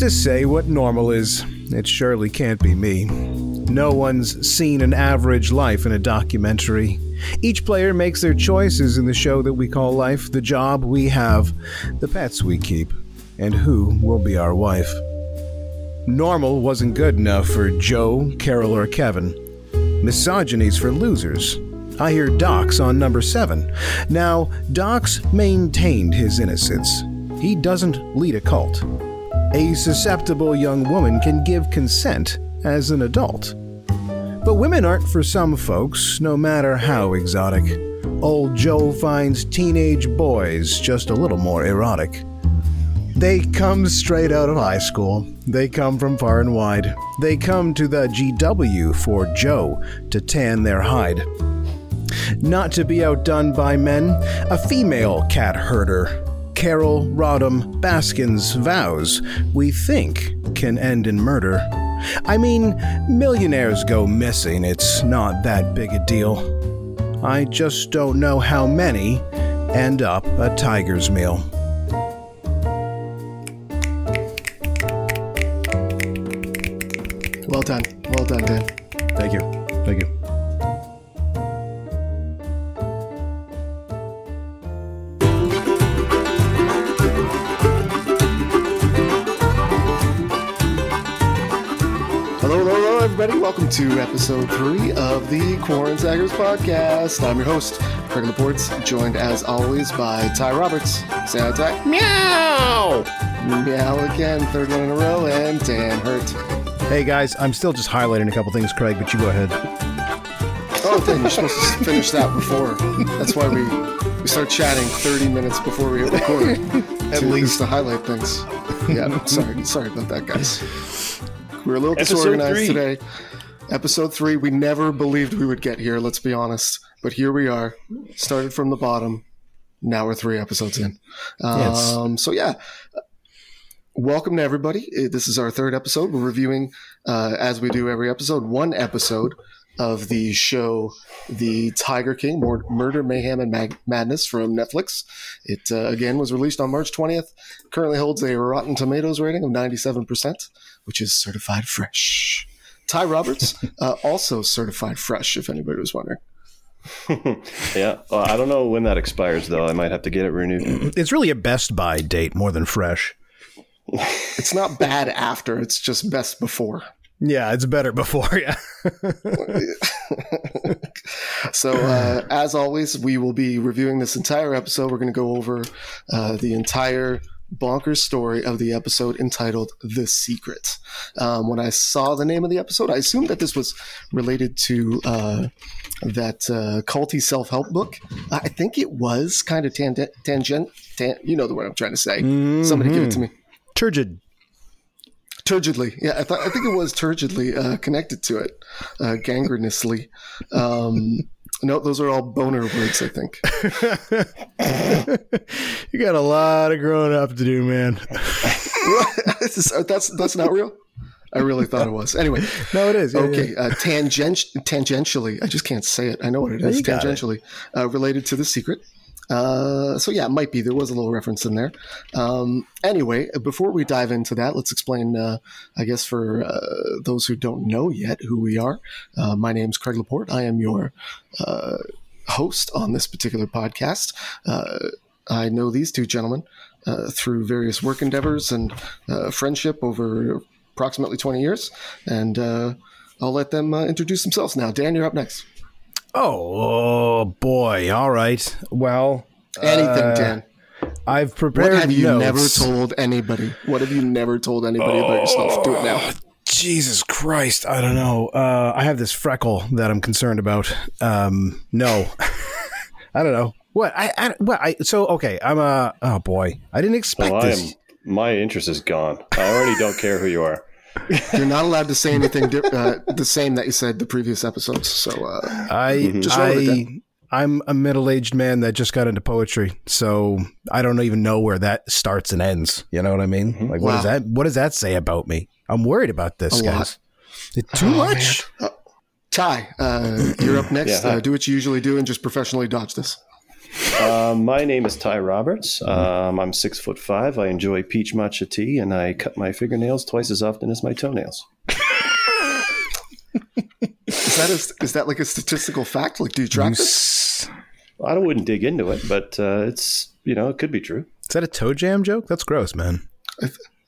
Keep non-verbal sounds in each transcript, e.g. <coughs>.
to say what normal is. It surely can't be me. No one's seen an average life in a documentary. Each player makes their choices in the show that we call life, the job we have, the pets we keep, and who will be our wife. Normal wasn't good enough for Joe, Carole, or Kevin. Misogyny's for losers. I hear Doc's on number seven. Now, Doc's maintained his innocence. He doesn't lead a cult. A susceptible young woman can give consent as an adult. But women aren't for some folks, no matter how exotic. Old Joe finds teenage boys just a little more erotic. They come straight out of high school. They come from far and wide. They come to the GW for Joe to tan their hide. Not to be outdone by men, a female cat herder. Carol, Rodham, Baskins vows we think can end in murder. I mean, millionaires go missing, it's not that big a deal. I just don't know how many end up a tiger's meal. Well done. Well done, Dan. To episode three of the Quarantigers podcast. I'm your host, Craig Laporte, joined as always by Tye Roberts. Say hi, Tye. Meow! Meow again, third one in a row, and Dan Hirt. Hey guys, I'm still just highlighting a couple things, Craig, but you go ahead. Oh, Dan, you're supposed to finish that before. That's why we we start chatting 30 minutes before we hit record. <laughs> At least to highlight things. Yeah, <laughs> sorry, sorry about that, guys. We're a little Episode disorganized three. today. Episode three, we never believed we would get here. Let's be honest, but here we are. Started from the bottom. Now we're three episodes in. Yes. Um, so yeah, welcome to everybody. Uh, This is our third episode. We're reviewing, uh, as we do every episode, one episode of the show, The Tiger King: Mur- Murder, Mayhem, and Mag- Madness from Netflix. It uh, again was released on March 20th. Currently holds a Rotten Tomatoes rating of 97%, which is certified fresh. Tye Roberts, uh, also certified fresh, if anybody was wondering. <laughs> yeah. Well, I don't know when that expires, though. I might have to get it renewed. It's really a Best Buy date more than fresh. It's not bad after; it's just best before. Yeah, it's better before, yeah. <laughs> So, uh, as always, we will be reviewing this entire episode. We're going to go over uh, the entire bonkers story of the episode entitled The Secret. Um, when I saw the name of the episode, I assumed that this was related to uh, that uh, culty self help book. I think it was kind of tangent, tangent, tan- you know the word I'm trying to say. Somebody give it to me. Turgid. Turgidly, yeah, I thought I think it was turgidly uh, connected to it, uh, gangrenously. Um, no, those are all boner words. I think. <laughs> you got a lot of growing up to do, man. <laughs> Uh, that's that's not real. I really thought it was. Anyway, No, it is. yeah, okay. Uh, tangent, tangentially, I just can't say it. I know what it is. got it. Tangentially, uh, related to the secret. Uh, so yeah, it might be. There was a little reference in there. Um, anyway, before we dive into that, let's explain. Uh, I guess for uh, those who don't know yet who we are, uh, my name's Craig Laporte. I am your uh, host on this particular podcast. I know these two gentlemen through various work endeavors and friendship over approximately 20 years. And I'll let them introduce themselves now. Dan, you're up next. Oh, oh, boy. All right. Well, Anything, uh, Dan. I've prepared What have you notes. never told anybody? What have you never told anybody about yourself? Do it now. Jesus Christ, I don't know. Uh, I have this freckle that I'm concerned about. Um, no, <laughs> I don't know. What I, I what I so okay. I'm a oh boy. I didn't expect Well, I this. am, my interest is gone. I already don't care who you are. <laughs> You're not allowed to say anything di- uh, the same that you said the previous episodes. So uh, I just I, I'm a middle aged man that just got into poetry, so I don't even know where that starts and ends. You know what I mean? Like, what does that what does that say about me? I'm worried about this, A guys. It too much. Tye, uh, you're up <clears throat> next. Yeah, uh, do what you usually do and just professionally dodge this. Um, my name is Tye Roberts. Um, I'm six foot five. I enjoy peach matcha tea, and I cut my fingernails twice as often as my toenails. Is that a, is that like a statistical fact? Like, do you track this? I wouldn't dig into it, but uh, it's you know it could be true. Is that a toe jam joke? That's gross, man.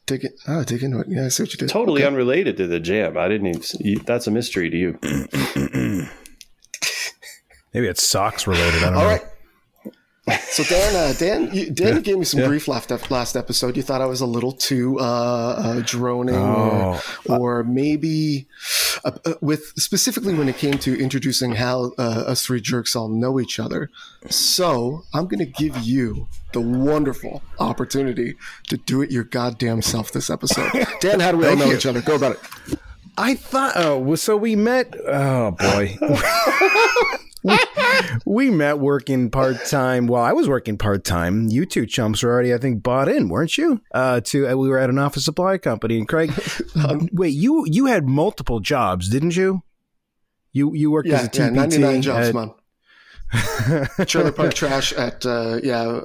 Dig it. Oh, dig into it. Yeah, I see what you did. Totally unrelated to the jam. I didn't even. That's a mystery to you. <clears throat> Maybe it's socks related. I don't All know. right. So Dan, uh, Dan, you, Dan, you gave me some grief last last episode. You thought I was a little too uh, uh, droning, or, Oh. or maybe uh, uh, with specifically when it came to introducing how uh, us three jerks all know each other. So I'm going to give you the wonderful opportunity to do it your goddamn self this episode. <laughs> Dan, how do we all know you. each other? Go about it. I thought. Oh, so we met. Oh boy. <laughs> we, we met working part time. Well, I was working part time. You two chumps were already, I think, bought in, weren't you? Uh, to uh, we were at an office supply company, and Craig. <laughs> wait, you you had multiple jobs, didn't you? You you worked as Yeah, a yeah, TPT. 99 jobs, at- man. <laughs> Trailer park trash at uh, yeah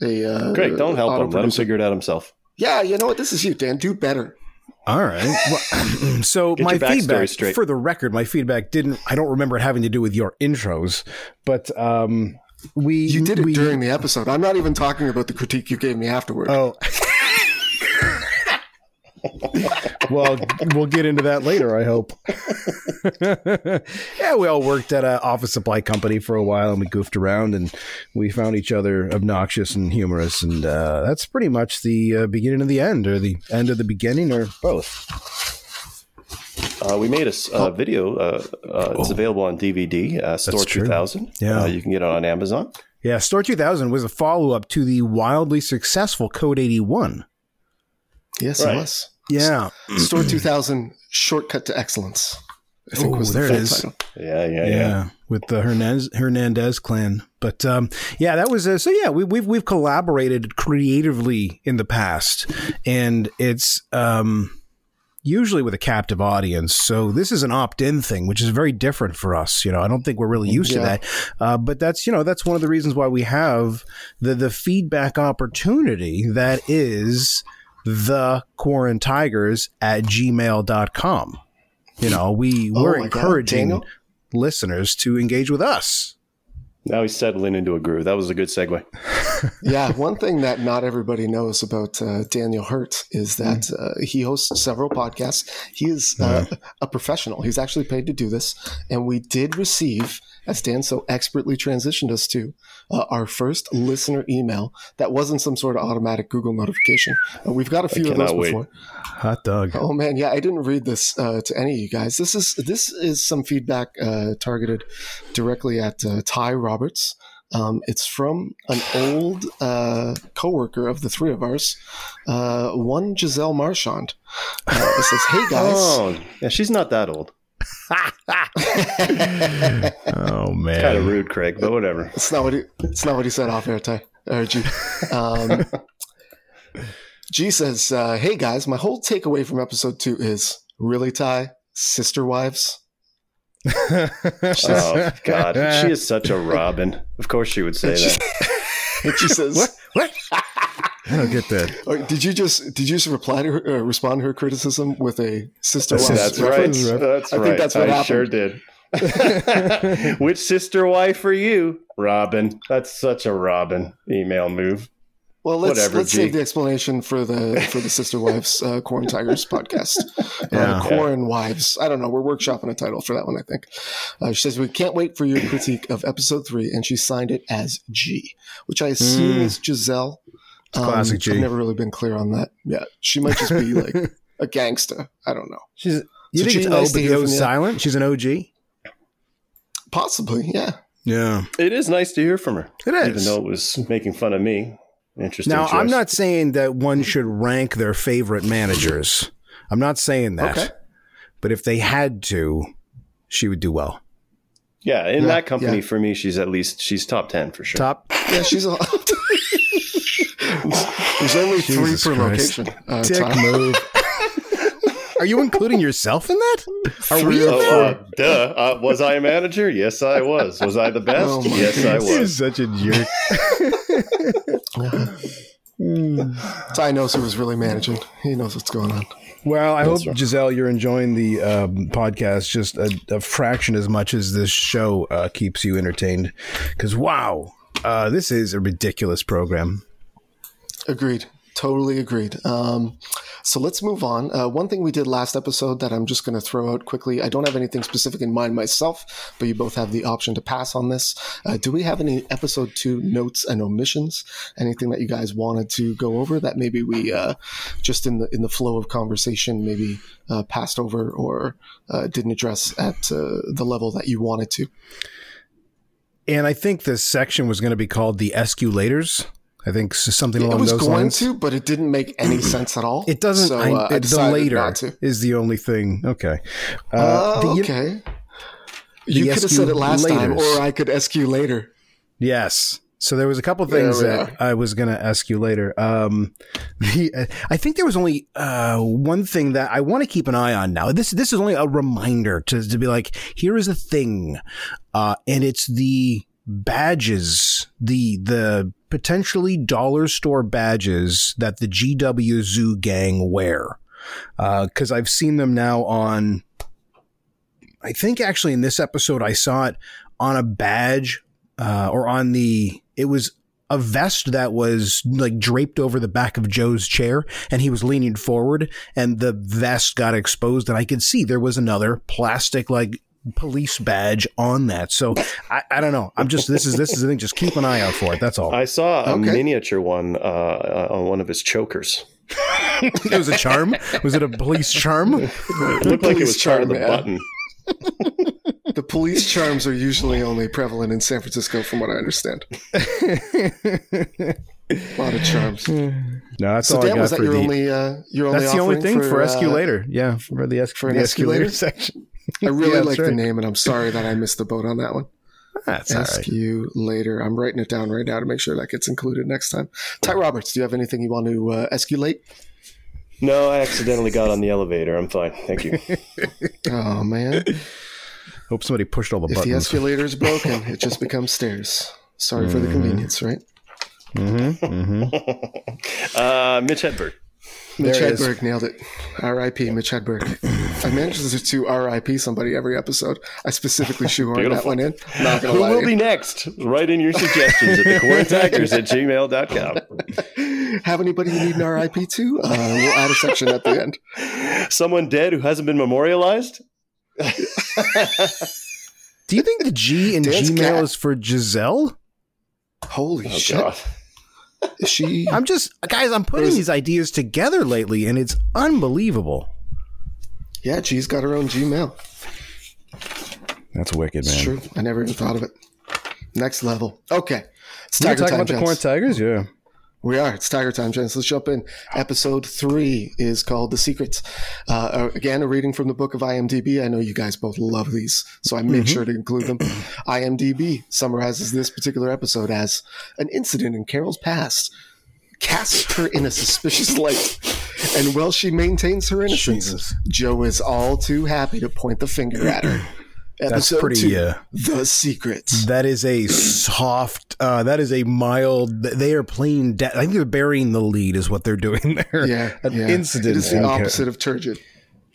a, a uh, Great, don't help auto him. Let him figure it out himself. Yeah, you know what? This is you, Dan. Do better. All right. Well, <coughs> <clears throat> so Get my feedback, straight. for the record, my feedback didn't. I don't remember it having to do with your intros, but um, we You did it we, during the episode. I'm not even talking about the critique you gave me afterward. Oh. <laughs> well, we'll get into that later, I hope. <laughs> yeah, we all worked at an office supply company for a while and we goofed around and we found each other obnoxious and humorous. And uh, that's pretty much the uh, beginning of the end or the end of the beginning or both. Uh, we made a uh, video. Uh, uh, it's available on DVD. Uh, Store 2000. Yeah. Uh, you can get it on Amazon. Yeah, Store 2000 was a follow up to the wildly successful Code 81. yes, it was. Yeah. <clears throat> Store 2000 shortcut to excellence. I think Ooh, was the there it full is. title. Yeah, yeah, yeah, yeah. with the Hernandez Hernandez clan. But um, yeah, that was uh, so. Yeah, we, we've we've collaborated creatively in the past, and it's um, usually with a captive audience. So this is an opt-in thing, which is very different for us. You know, I don't think we're really used to that. Uh, but that's you know that's one of the reasons why we have the the feedback opportunity that is the Quarantigers at gmail.com. You know, we Oh we're my God, encouraging listeners to engage with us. Now he's settling into a groove. That was a good segue. <laughs> yeah, one thing that not everybody knows about uh, Daniel Hirt is that Hmm. uh, he hosts several podcasts. He is uh, a professional. He's actually paid to do this. And we did receive, as Dan so expertly transitioned us to, uh, our first listener email that wasn't some sort of automatic Google notification. Uh, we've got a few of those wait. before. Hot dog. Oh man, yeah, I didn't read this uh, to any of you guys. This is this is some feedback uh, targeted directly at uh, Tye Roberts. Um, it's from an old uh, coworker of the three of ours, uh, one Giselle Marchand. Uh, it says, "Hey guys, Oh, yeah, she's not that old. Oh man, Kind man. of rude, Craig, but whatever. it's not what he it's not what he said off air, Tye or G." Um, <laughs> G says, uh, "Hey guys, my whole takeaway from episode two is really Tye sister wives." Oh God, she is such a Robin. Of course, she would say <laughs> that. She says, What? What? <laughs> I don't get that. Or did you just did you just reply to her, uh, respond to her criticism with a sister? That's- wives That's right. That's I right. think that's what I happened. sure did. <laughs> Which sister wife are you, Robin? That's such a Robin email move. Well, let's Whatever, let's G. save the explanation for the for the sister wives uh, Corn Tigers <laughs> podcast. Yeah. Uh, Corn wives. I don't know. We're workshopping a title for that one. I think. Uh, she says we can't wait for your critique of episode three, and she signed it as G, which I assume Mm. is Giselle. Um, classic G. I've never really been clear on that. Yeah, she might just be like <laughs> a gangster. I don't know. She's you So think G, it's nice O, to but hear the from O's you. silent? She's an OG? Possibly, yeah. Yeah. It is nice to hear from her, It even though it was making fun of me. Interesting. Now, I'm not saying that one should rank their favorite managers. I'm not saying that. Okay. But if they had to, she would do well. Yeah, in Yeah, that company, yeah. for me, she's at least she's top ten for sure. Top Yeah, she's a. <laughs> <laughs> There's only three per Christ. location. Uh, tick Tye. move. <laughs> Are you including yourself in that? Are we? Oh, uh, duh. Uh, was I a manager? Yes, I was. Was I the <laughs> best? Oh, my yes, I You're was. such a jerk. Tye knows who was really managing. He knows what's going on. Well, I hope right. Giselle, you're enjoying the um, podcast just a, a fraction as much as this show uh, keeps you entertained. Because wow, uh, this is a ridiculous program. Agreed. Totally agreed. Um, so let's move on. Uh, one thing we did last episode that I'm just going to throw out quickly. I don't have anything specific in mind myself, but you both have the option to pass on this. Uh, do we have any episode two notes and omissions? Anything that you guys wanted to go over that maybe we uh, just in the in the flow of conversation maybe uh, passed over or uh, didn't address at uh, the level that you wanted to? And I think this section was going to be called the Esculators. I think something along those lines. It was going lines. to, but it didn't make any <clears throat> sense at all. It doesn't. So, I, uh, I the later is the only thing. Okay. Uh, Uh, the- okay. You could have said it last time, or I could ask you later. Yes. So there was a couple things that I was going to ask you later. Um, the, I think there was only uh, one thing that I want to keep an eye on now. This this is only a reminder to to be like, here is a thing, uh, and it's the badges, the the potentially dollar store badges that the GW Zoo gang wear, because I've seen them now on. I think actually in this episode I saw it on a badge uh, or on the it was a vest that was like draped over the back of Joe's chair and he was leaning forward and the vest got exposed and I could see there was another plastic like police badge on that. So I, I don't know. I'm just this is this is the thing. Just keep an eye out for it. That's all. I saw a Okay. miniature one uh, uh, on one of his chokers. <laughs> it was a charm. Was it a police charm? It looked like it was Police part of the charm, button. The police charms are usually only prevalent in San Francisco, from what I understand. A lot of charms. No, that's So all I Dan, got was that for your the. only? Uh, your only that's the only thing for, uh, escalator. Yeah, for the, es- for the escalator escalator? section. I <laughs> really Yeah, that's like the name, and I'm sorry that I missed the boat on that one. That's Ask right. you later. I'm writing it down right now to make sure that gets included next time. Tye Roberts, do you have anything you want to uh, escalate? No, I accidentally got on the elevator. I'm fine. Thank you. <laughs> Oh man. Hope somebody pushed all the buttons. If the escalator is broken, it just <laughs> becomes stairs. Sorry for the convenience, right? Hmm. Uh, Mitch Hedberg. Mitch There. Hedberg nailed it. R.I.P. Mitch Hedberg. I managed to- <laughs> to R.I.P. somebody every episode. I specifically shoehorned that one in. Not gonna Who lie. will to be next? Write in your suggestions at thequarantigers at gmail.com. Have anybody you need an R.I.P. to? Uh, we'll add a section at the end. Someone dead who hasn't been memorialized? Do you think the G in Dan's Gmail cat. is for Giselle? Holy Oh, shit! God. Is she? I'm just guys. I'm putting There's- these ideas together lately, and it's unbelievable. Yeah, she's got her own Gmail. That's wicked, It's man. true. I never even thought of it. Next level. Okay. It's We're Tiger talking time, about the corn tigers, yeah. We are. It's Tiger Time, gents. Let's jump in. Episode three is called The Secrets. Uh, again, a reading from the book of IMDb. I know you guys both love these, so I made sure to include them. IMDb summarizes this particular episode as an incident in Carole's past casts her in a suspicious <laughs> light. And while she maintains her innocence, Jesus. Joe is all too happy to point the finger at her. Episode pretty, two, uh, The Secrets. That is a soft. Uh, that is a mild. They are playing. Da- I think they're burying the lead, is what they're doing <laughs> there. Yeah, an yeah. incident. It is the in- opposite of turgid.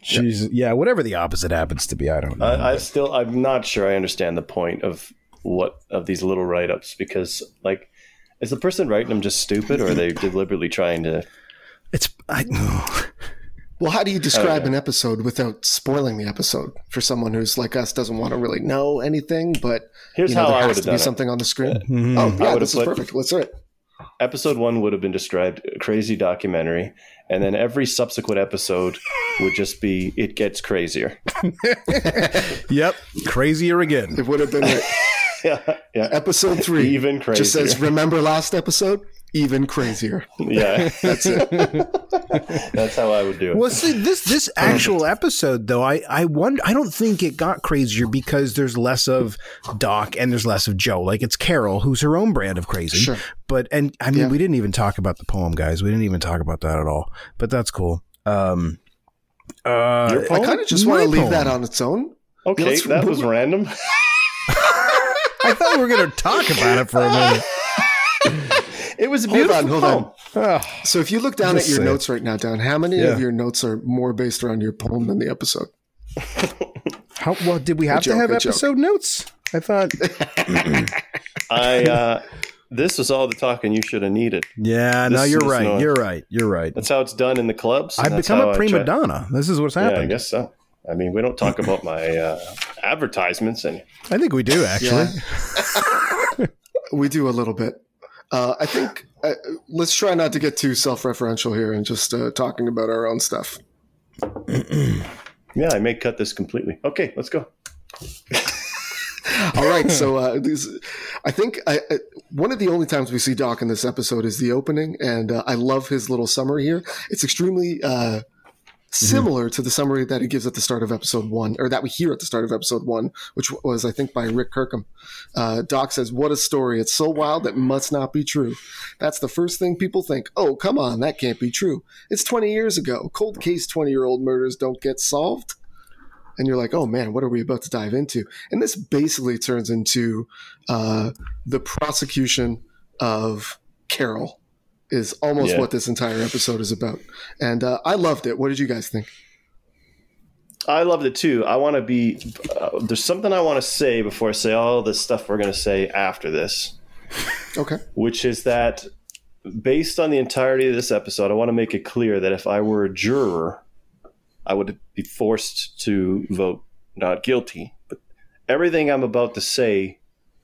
Jesus. Yeah, whatever the opposite happens to be, I don't know. I, I still, I'm not sure I understand the point of what of these little write ups because, like, is the person writing them just stupid or are they <laughs> deliberately trying to? it's. I, <sighs> <sighs> Well, how do you describe Okay. an episode without spoiling the episode for someone who's like us doesn't want to really know anything, but Here's you know how there I would has have to be it. something on the screen? Mhm. Oh, yeah, would've this is perfect. Let's hear it. Episode one would have been described a crazy documentary, and then every subsequent episode would just be it gets crazier. <laughs> Yep. Crazier again. It would have been it. <laughs> yeah, yeah, episode three. even crazier. just says, "Remember last episode? Even crazier." <laughs> yeah, <laughs> That's it. <laughs> that's how I would do it. Well, see this this actual episode though, I I wonder. I don't think it got crazier because there's less of Doc and there's less of Joe. Like it's Carole, who's her own brand of crazy. Sure. But and I mean, Yeah. we didn't even talk about the poem, guys. We didn't even talk about that at all. But that's cool. Um, Uh, I kind of just want to leave poem. that on its own. Okay, let's- that was random. I thought we were going to talk about it for a minute. It was a Hold beautiful on, hold poem. on. <sighs> Oh, So if you look down at your say it. notes right now, Dan, how many Yeah. of your notes are more based around your poem than the episode? <laughs> how well did we have joke, to have good joke. episode notes? I thought. <laughs> I uh, this was all the talking you should have needed. Yeah, no, you're right. not- You're right. You're right. That's how it's done in the clubs. I've become a prima try- donna. This is what's Yeah, I happened. guess so. I mean, we don't talk <laughs> about my uh, advertisements and I think we do actually. We do a little bit. Uh, I think uh, let's try not to get too self-referential here and just uh, talking about our own stuff. yeah, I may cut this completely. Okay, let's go. All right, so uh, this, I think I, I, one of the only times we see Doc in this episode is the opening, and uh, I love his little summary here. It's extremely uh, similar to the summary that he gives at the start of episode one, or that we hear at the start of episode one, which was I think by Rick Kirkham. Uh, Doc says, "What a story! It's so wild that must not be true." That's the first thing people think. Oh, come on, that can't be true. It's twenty years ago. Cold case, twenty-year-old murders don't get solved and you're like, oh man, what are we about to dive into? And this basically turns into uh, the prosecution of Carole, is almost Yeah. what this entire episode is about. And uh, I loved it. What did you guys think? I loved it too. I want to be. Uh, there's something I want to say before I say all the stuff we're going to say after this, Okay. which is that based on the entirety of this episode, I want to make it clear that if I were a juror, I would be forced to vote not guilty. But everything I'm about to say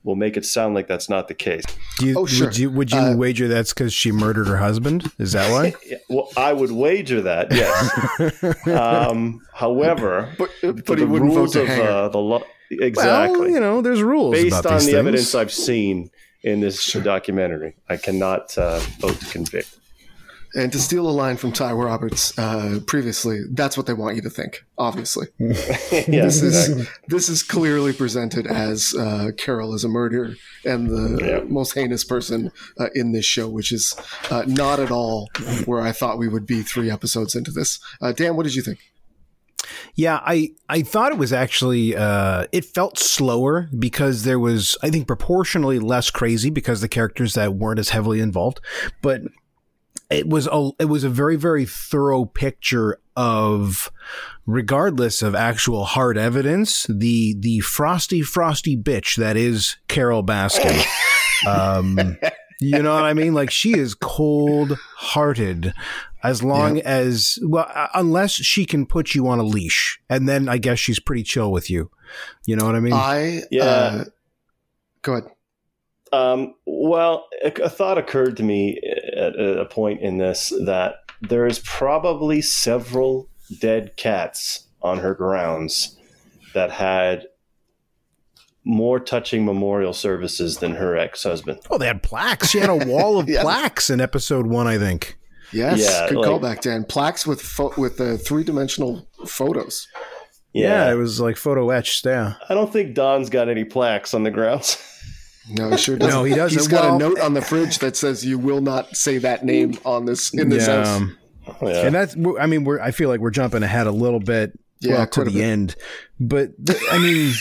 will make it sound like that's not the case. Do you, Oh, sure. Would you, would you Uh, wager that's because she murdered her husband? Is that why? <laughs> Yeah, well, I would wager that, yes. <laughs> um, however, But, uh, for but he the wouldn't vote rules to of hang uh, the law, exactly. Well, you know, there's rules based about on these the things. evidence I've seen in this documentary, I cannot uh, vote to convict. And to steal a line from Tye Roberts uh, previously, that's what they want you to think. Obviously, <laughs> yes, this exactly. is this is clearly presented as uh, Carole is a murderer and the Yeah. most heinous person uh, in this show, which is uh, not at all where I thought we would be three episodes into this. Uh, Dan, what did you think? Yeah, I I thought it was actually uh, it felt slower because there was I think proportionally less crazy because the characters that weren't as heavily involved, but it was a it was a very very thorough picture of regardless of actual hard evidence the the frosty frosty bitch that is Carole Baskin. <laughs> Um, you know what I mean? Like she is cold hearted as long as well uh, unless she can put you on a leash and then I guess she's pretty chill with you. You know what I mean? I Yeah. Uh, go ahead. Um, well, a, a thought occurred to me at a point in this that there is probably several dead cats on her grounds that had more touching memorial services than her ex-husband. oh, they had plaques. She had a wall of <laughs> Yeah. plaques in episode 1, I think. Yes, Yeah, good like- callback, Dan. Plaques with pho- with uh, three dimensional photos. Yeah, it was like photo etched, yeah. I don't think Don's got any plaques on the grounds. <laughs> No, he sure doesn't. No, he doesn't. He's got Well- a note on the fridge that says you will not say that name on this in this yeah. house. um, yeah. And that's, I mean, we're, I feel like we're jumping ahead a little bit Yeah, well, to the bit. end. But, th- I mean,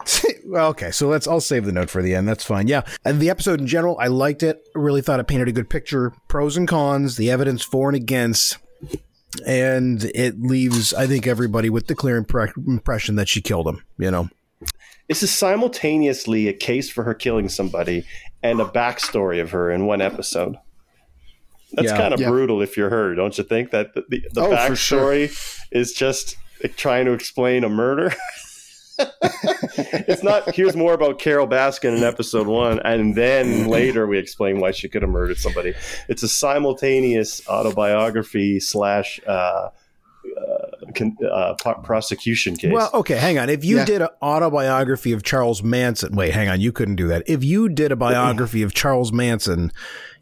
<laughs> well, okay, so let's, I'll save the note for the end. That's fine. Yeah. And the episode in general, I liked it. Really thought it painted a good picture, pros and cons, the evidence for and against. And it leaves, I think, everybody with the clear impre- impression that she killed him, you know? This is simultaneously a case for her killing somebody and a backstory of her in one episode. That's Yeah. kind of Yeah. brutal if you're her, don't you think? That the, the, the Oh, for sure. backstory is just trying to explain a murder. <laughs> it's not. Here's more about Carole Baskin in episode one, and then later we explain why she could have murdered somebody. It's a simultaneous autobiography slash uh, con, uh, prosecution case. Well, okay, hang on. If you Yeah. did an autobiography of Charles Manson, wait, hang on, you couldn't do that. If you did a biography of Charles Manson,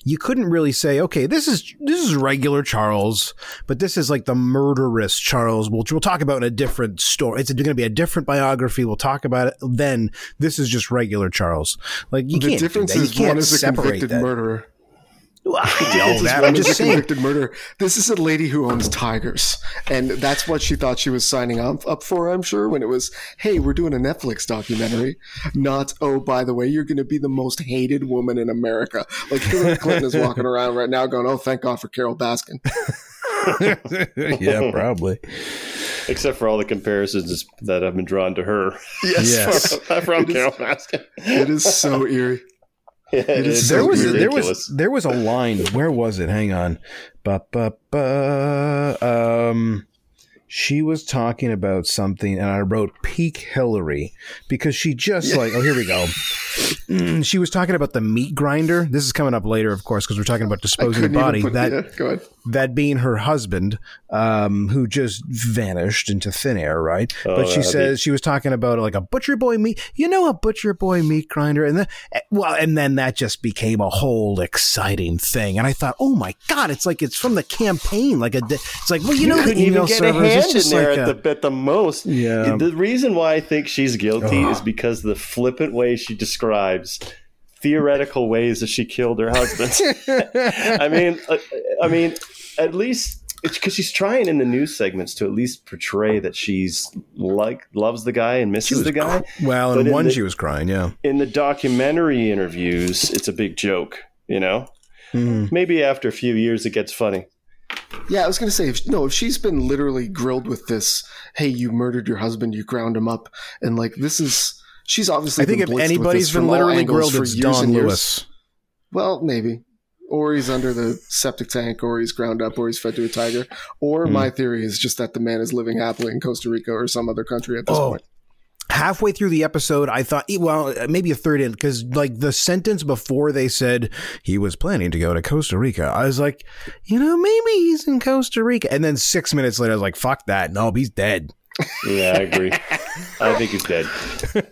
you couldn't really say, okay, this is this is regular Charles, but this is like the murderous Charles, which we'll talk about in a different story. It's going to be a different biography. We'll talk about it then. This is just regular Charles. Like you the can't do difference that. You is one can't is a convicted that. murderer. <laughs> Well, This that, I'm just saying. convicted murderer. This is a lady who owns tigers, and that's what she thought she was signing up up for. I'm sure when it was, "Hey, we're doing a Netflix documentary," not, "Oh, by the way, you're going to be the most hated woman in America." Like Hillary <laughs> Clinton is walking around right now, going, "Oh, thank God for Carole Baskin." <laughs> yeah, probably. Except for all the comparisons that have been drawn to her Yes. from It is- Carole Baskin. It is so eerie. <laughs> Yeah, it is is so there was ridiculous. there was there was a line. Where was it? Hang on. Ba, ba, ba. Um, she was talking about something, and I wrote "peak Hillary" because she just like oh here we go. <laughs> Mm, she was talking about the meat grinder. This is coming up later, of course, because we're talking about disposing of couldn't body. put that yeah, go ahead. that being her husband, um, who just vanished into thin air, right? Oh, but she that'd says she was talking about like a butcher boy meat, you know, a butcher boy meat grinder, and then well, and then that just became a whole exciting thing. And I thought, oh my god, it's like it's from the campaign, like a, it's like well, you, know, the couldn't email even get servers, a hand in there like at, a, the, at the most. Yeah. The reason why I think she's guilty Ugh. is because the flippant way she describes theoretical ways that she killed her husband. <laughs> I mean, uh, I mean, at least it's because she's trying in the news segments to at least portray that she's like loves the guy and misses the guy. cr- well, But in in one the- she was crying, yeah. In the documentary interviews, it's a big joke. You know, Mhm. maybe after a few years, it gets funny. Yeah, I was going to say, if, no, if she's been literally grilled with this, hey, you murdered your husband, you ground him up, and like this is, she's obviously. I think if been blitzed with anybody's been literally grilled, for it's years Don and years. Lewis. Well, maybe, or he's under the septic tank, or he's ground up, or he's fed to a tiger, or Hmm. my theory is just that the man is living happily in Costa Rica or some other country at this Oh, point. halfway through the episode, I thought, well, maybe a third in, because like the sentence before they said he was planning to go to Costa Rica, I was like, you know, maybe he's in Costa Rica. And then six minutes later, I was like, fuck that. No, he's dead. Yeah, I agree. I think he's dead.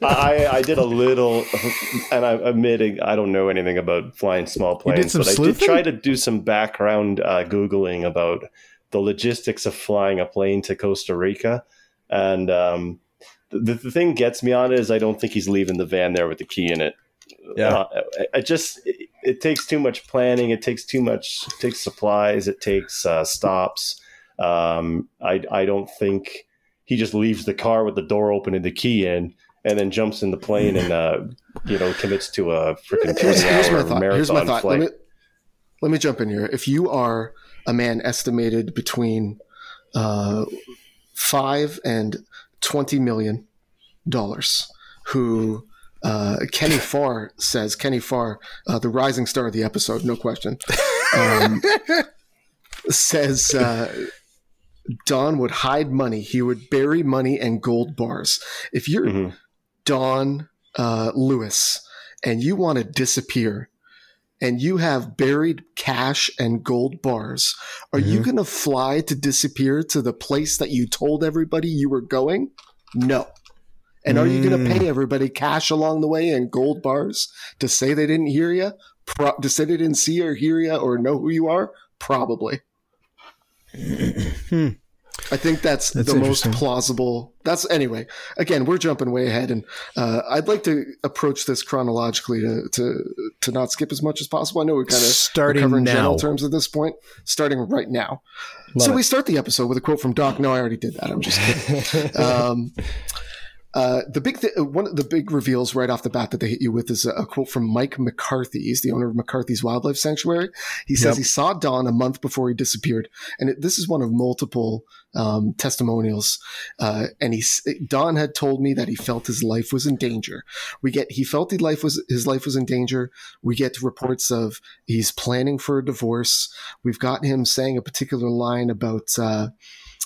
I, I did a little, and I'm admitting I don't know anything about flying small planes, but I did try to do some background uh, googling about the logistics of flying a plane to Costa Rica, and um, the, the thing gets me on it is I don't think he's leaving the van there with the key in it. Yeah. Uh, just it, it takes too much planning. It takes too much. It takes supplies. It takes uh, stops. Um, I I don't think he just leaves the car with the door open and the key in, and then jumps in the plane and uh, you know commits to a freaking Here's, here's my thought. marathon Here's my thought. flight. Let me, let me jump in here. If you are a man estimated between uh, five and twenty million dollars, who uh, Kenny <laughs> Farr says, Kenny Farr, uh, the rising star of the episode, no question, um, <laughs> says uh, Don would hide money. He would bury money and gold bars. If you're Mhm. Don uh, Lewis and you want to disappear and you have buried cash and gold bars, are you Mhm. going to fly to disappear to the place that you told everybody you were going? No. And are you going to Mm. pay everybody cash along the way and gold bars to say they didn't hear you? Pro- to say they didn't see or hear you or know who you are? Probably. Hmm. I think that's, That's the most plausible. That's anyway. Again, we're jumping way ahead, and uh, I'd like to approach this chronologically to, to to not skip as much as possible. I know we're kind of Starting now. general terms at this point, starting right now. Love so it. we start the episode with a quote from Doc. No, I already did that. I'm just kidding. <laughs> um, uh, the big th- one of the big reveals right off the bat that they hit you with is a, a quote from Mike McCarthy. He's the owner of McCarthy's Wildlife Sanctuary. He says Yep. he saw Don a month before he disappeared, and it, this is one of multiple um, testimonials. Uh, and he Don had told me that he felt his life was in danger. We get he felt his life was his life was in danger. We get reports of he's planning for a divorce. We've got him saying a particular line about. Uh,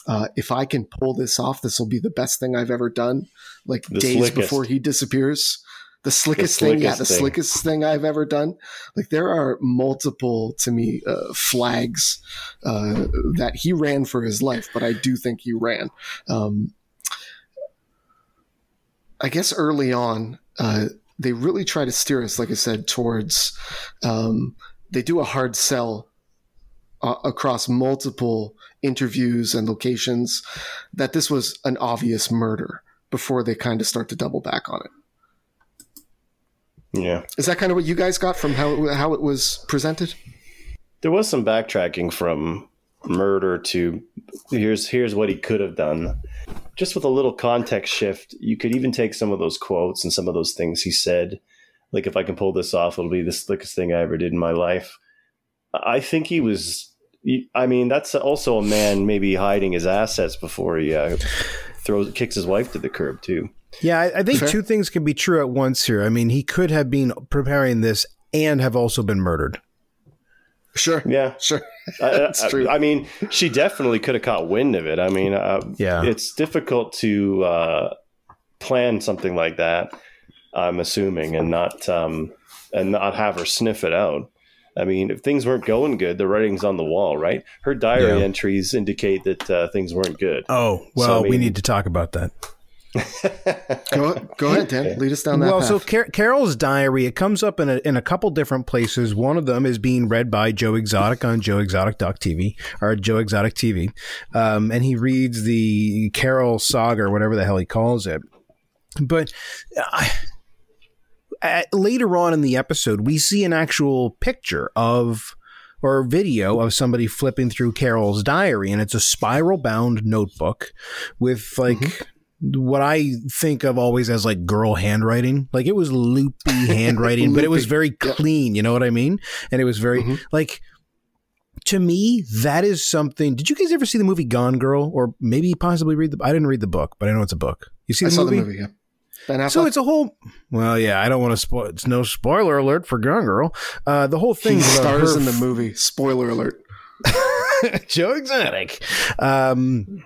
uh, if I can pull this off, this will be the best thing I've ever done. Like The days slickest. before he disappears, the slickest, thing, yeah, the thing. slickest thing I've ever done. Like there are multiple to me uh, flags uh, that he ran for his life, but I do think he ran. Um, I guess early on, uh, they really try to steer us, like I said, towards. Um, they do a hard sell uh, across multiple interviews and locations that this was an obvious murder before they kind of start to double back on it. Yeah. Is that kind of what you guys got from how how it was presented? there was some backtracking from murder to here's here's what he could have done. Just with a little context shift, you could even take some of those quotes and some of those things he said. Like if I can pull this off, it'll be the slickest thing I ever did in my life. I think he was. I mean, that's also a man maybe hiding his assets before he uh, throws kicks his wife to the curb too. Yeah, I, I think Fair. two things can be true at once here. I mean, he could have been preparing this and have also been murdered. Sure. Yeah, Sure. <laughs> I- That's I, true. I mean, she definitely could have caught wind of it. I mean, uh, Yeah. it's difficult to uh, plan something like that. I'm assuming, and not um, and not have her sniff it out. I mean, if things weren't going good, the writing's on the wall, right? Her diary Yeah. entries indicate that uh, things weren't good. Oh, well, So, I we need to talk about that. Go, go ahead, Dan. Lead us down that well, path. so Car- Carole's diary it comes up in a, in a couple different places. One of them is being read by Joe Exotic on Joe Exotic TV or Joe Exotic TV, um, and he reads the Carole saga or whatever the hell he calls it. But uh, at, later on in the episode, we see an actual picture of or video of somebody flipping through Carole's diary, and it's a spiral bound notebook with like what I think of always as like girl handwriting. Like it was loopy <laughs> handwriting, but it was Loopy, very clean. You know what I mean? And it was very Mhm. like. To me, that is something. Did you guys ever see the movie Gone Girl, or maybe possibly read the? I didn't read the book, but I know it's a book. You see I the saw the movie. Yeah. So it's a whole. Well, yeah, I don't want to spoil. It's no spoiler alert for Gone Girl. Uh, the whole thing stars in the movie. Spoiler alert. <laughs> Joe Exotic. Um,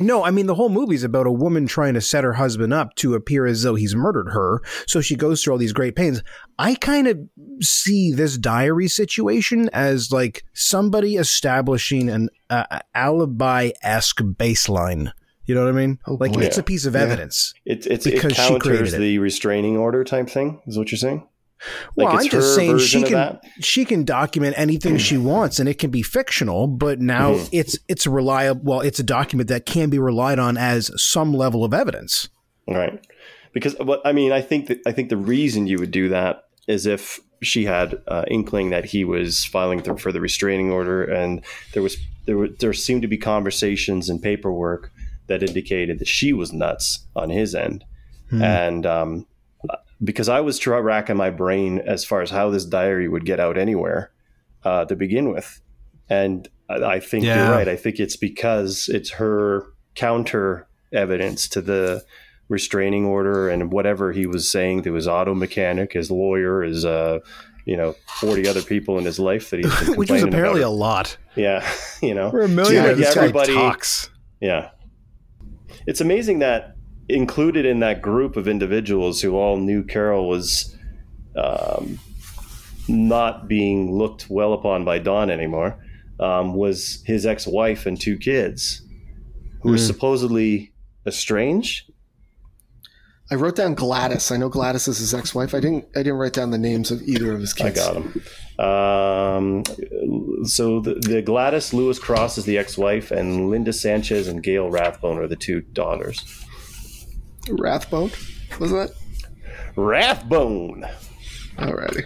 no, I mean the whole movie is about a woman trying to set her husband up to appear as though he's murdered her. So she goes through all these great pains. I kind of see this diary situation as like somebody establishing an uh, alibi esque baseline. You know what I mean? Oh, like boy. it's a piece of Yeah. evidence. It, it's, Because it she counters created it. the restraining order type thing. Is what you're saying? Well, I'm just saying she can she can document anything she <clears throat> wants, and it can be fictional. But now Mhm. it's it's a reliable. Well, it's a document that can be relied on as some level of evidence. Right. Because what I mean, I think that I think the reason you would do that is if she had uh, inkling that he was filing for the restraining order, and there was there were, there seemed to be conversations and paperwork that indicated that she was nuts on his end, Hmm. and um, because I was racking my brain as far as how this diary would get out anywhere uh, to begin with, and I, I think Yeah. you're right. I think it's because it's her counter evidence to the restraining order and whatever he was saying to his auto mechanic, his lawyer, his uh, you know, forty other people in his life that he's <laughs> been Which was apparently a lot. yeah, <laughs> you know, For a million, Yeah, this guy everybody- talks. yeah. It's amazing that included in that group of individuals who all knew Carole was um, not being looked well upon by Don anymore um, was his ex-wife and two kids who were Hmm. supposedly estranged. I wrote down Gladys. I know Gladys is his ex-wife. I didn't. I didn't write down the names of either of his kids. I got them. Um, so the, the Gladys Lewis Cross is the ex-wife, and Linda Sanchez and Gail Rathbone are the two daughters. Rathbone. Was that? Rathbone, Alrighty.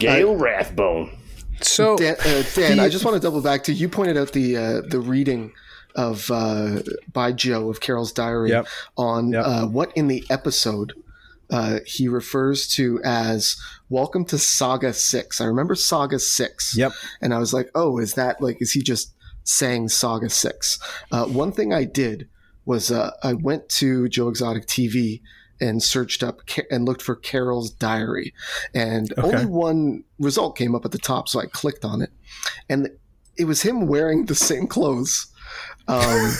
Gail Rathbone. So Dan, uh, Dan The- I just want to double back to you pointed out the uh, the reading of uh, by Joe of Carole's diary Yep. on Yep. Uh, what in the episode uh, he refers to as "Welcome to Saga 6. I remember Saga Six. Yep. and I was like, "Oh, is that like is he just saying Saga Six? Uh, one thing I did was uh, I went to Joe Exotic TV and searched up and looked for Carole's diary, and Okay. only one result came up at the top, so I clicked on it, and it was him wearing the same clothes. Um,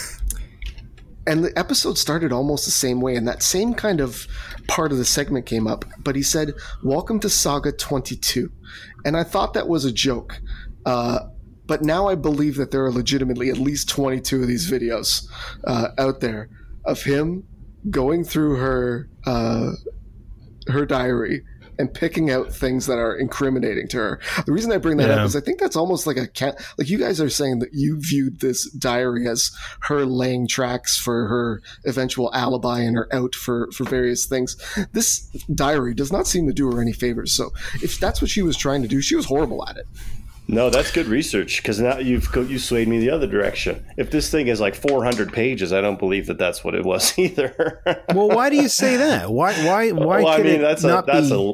<laughs> and the episode started almost the same way, and that same kind of part of the segment came up. But he said, "Welcome to Saga 22," and I thought that was a joke. Uh, but now I believe that there are legitimately at least 22 of these videos uh, out there of him going through her uh, her diary and picking out things that are incriminating to her. The reason I bring that Yeah. up is I think that's almost like a cat. Like you guys are saying that you viewed this diary as her laying tracks for her eventual alibi and her out for for various things. This diary does not seem to do her any favors. So if that's what she was trying to do, she was horrible at it. No, that's good research because now you've you swayed me the other direction. If this thing is like 400 pages, I don't believe that that's what it was <laughs> either. well, why do you say that? Why? Why? Why? well, I mean, it that's a not that's be... a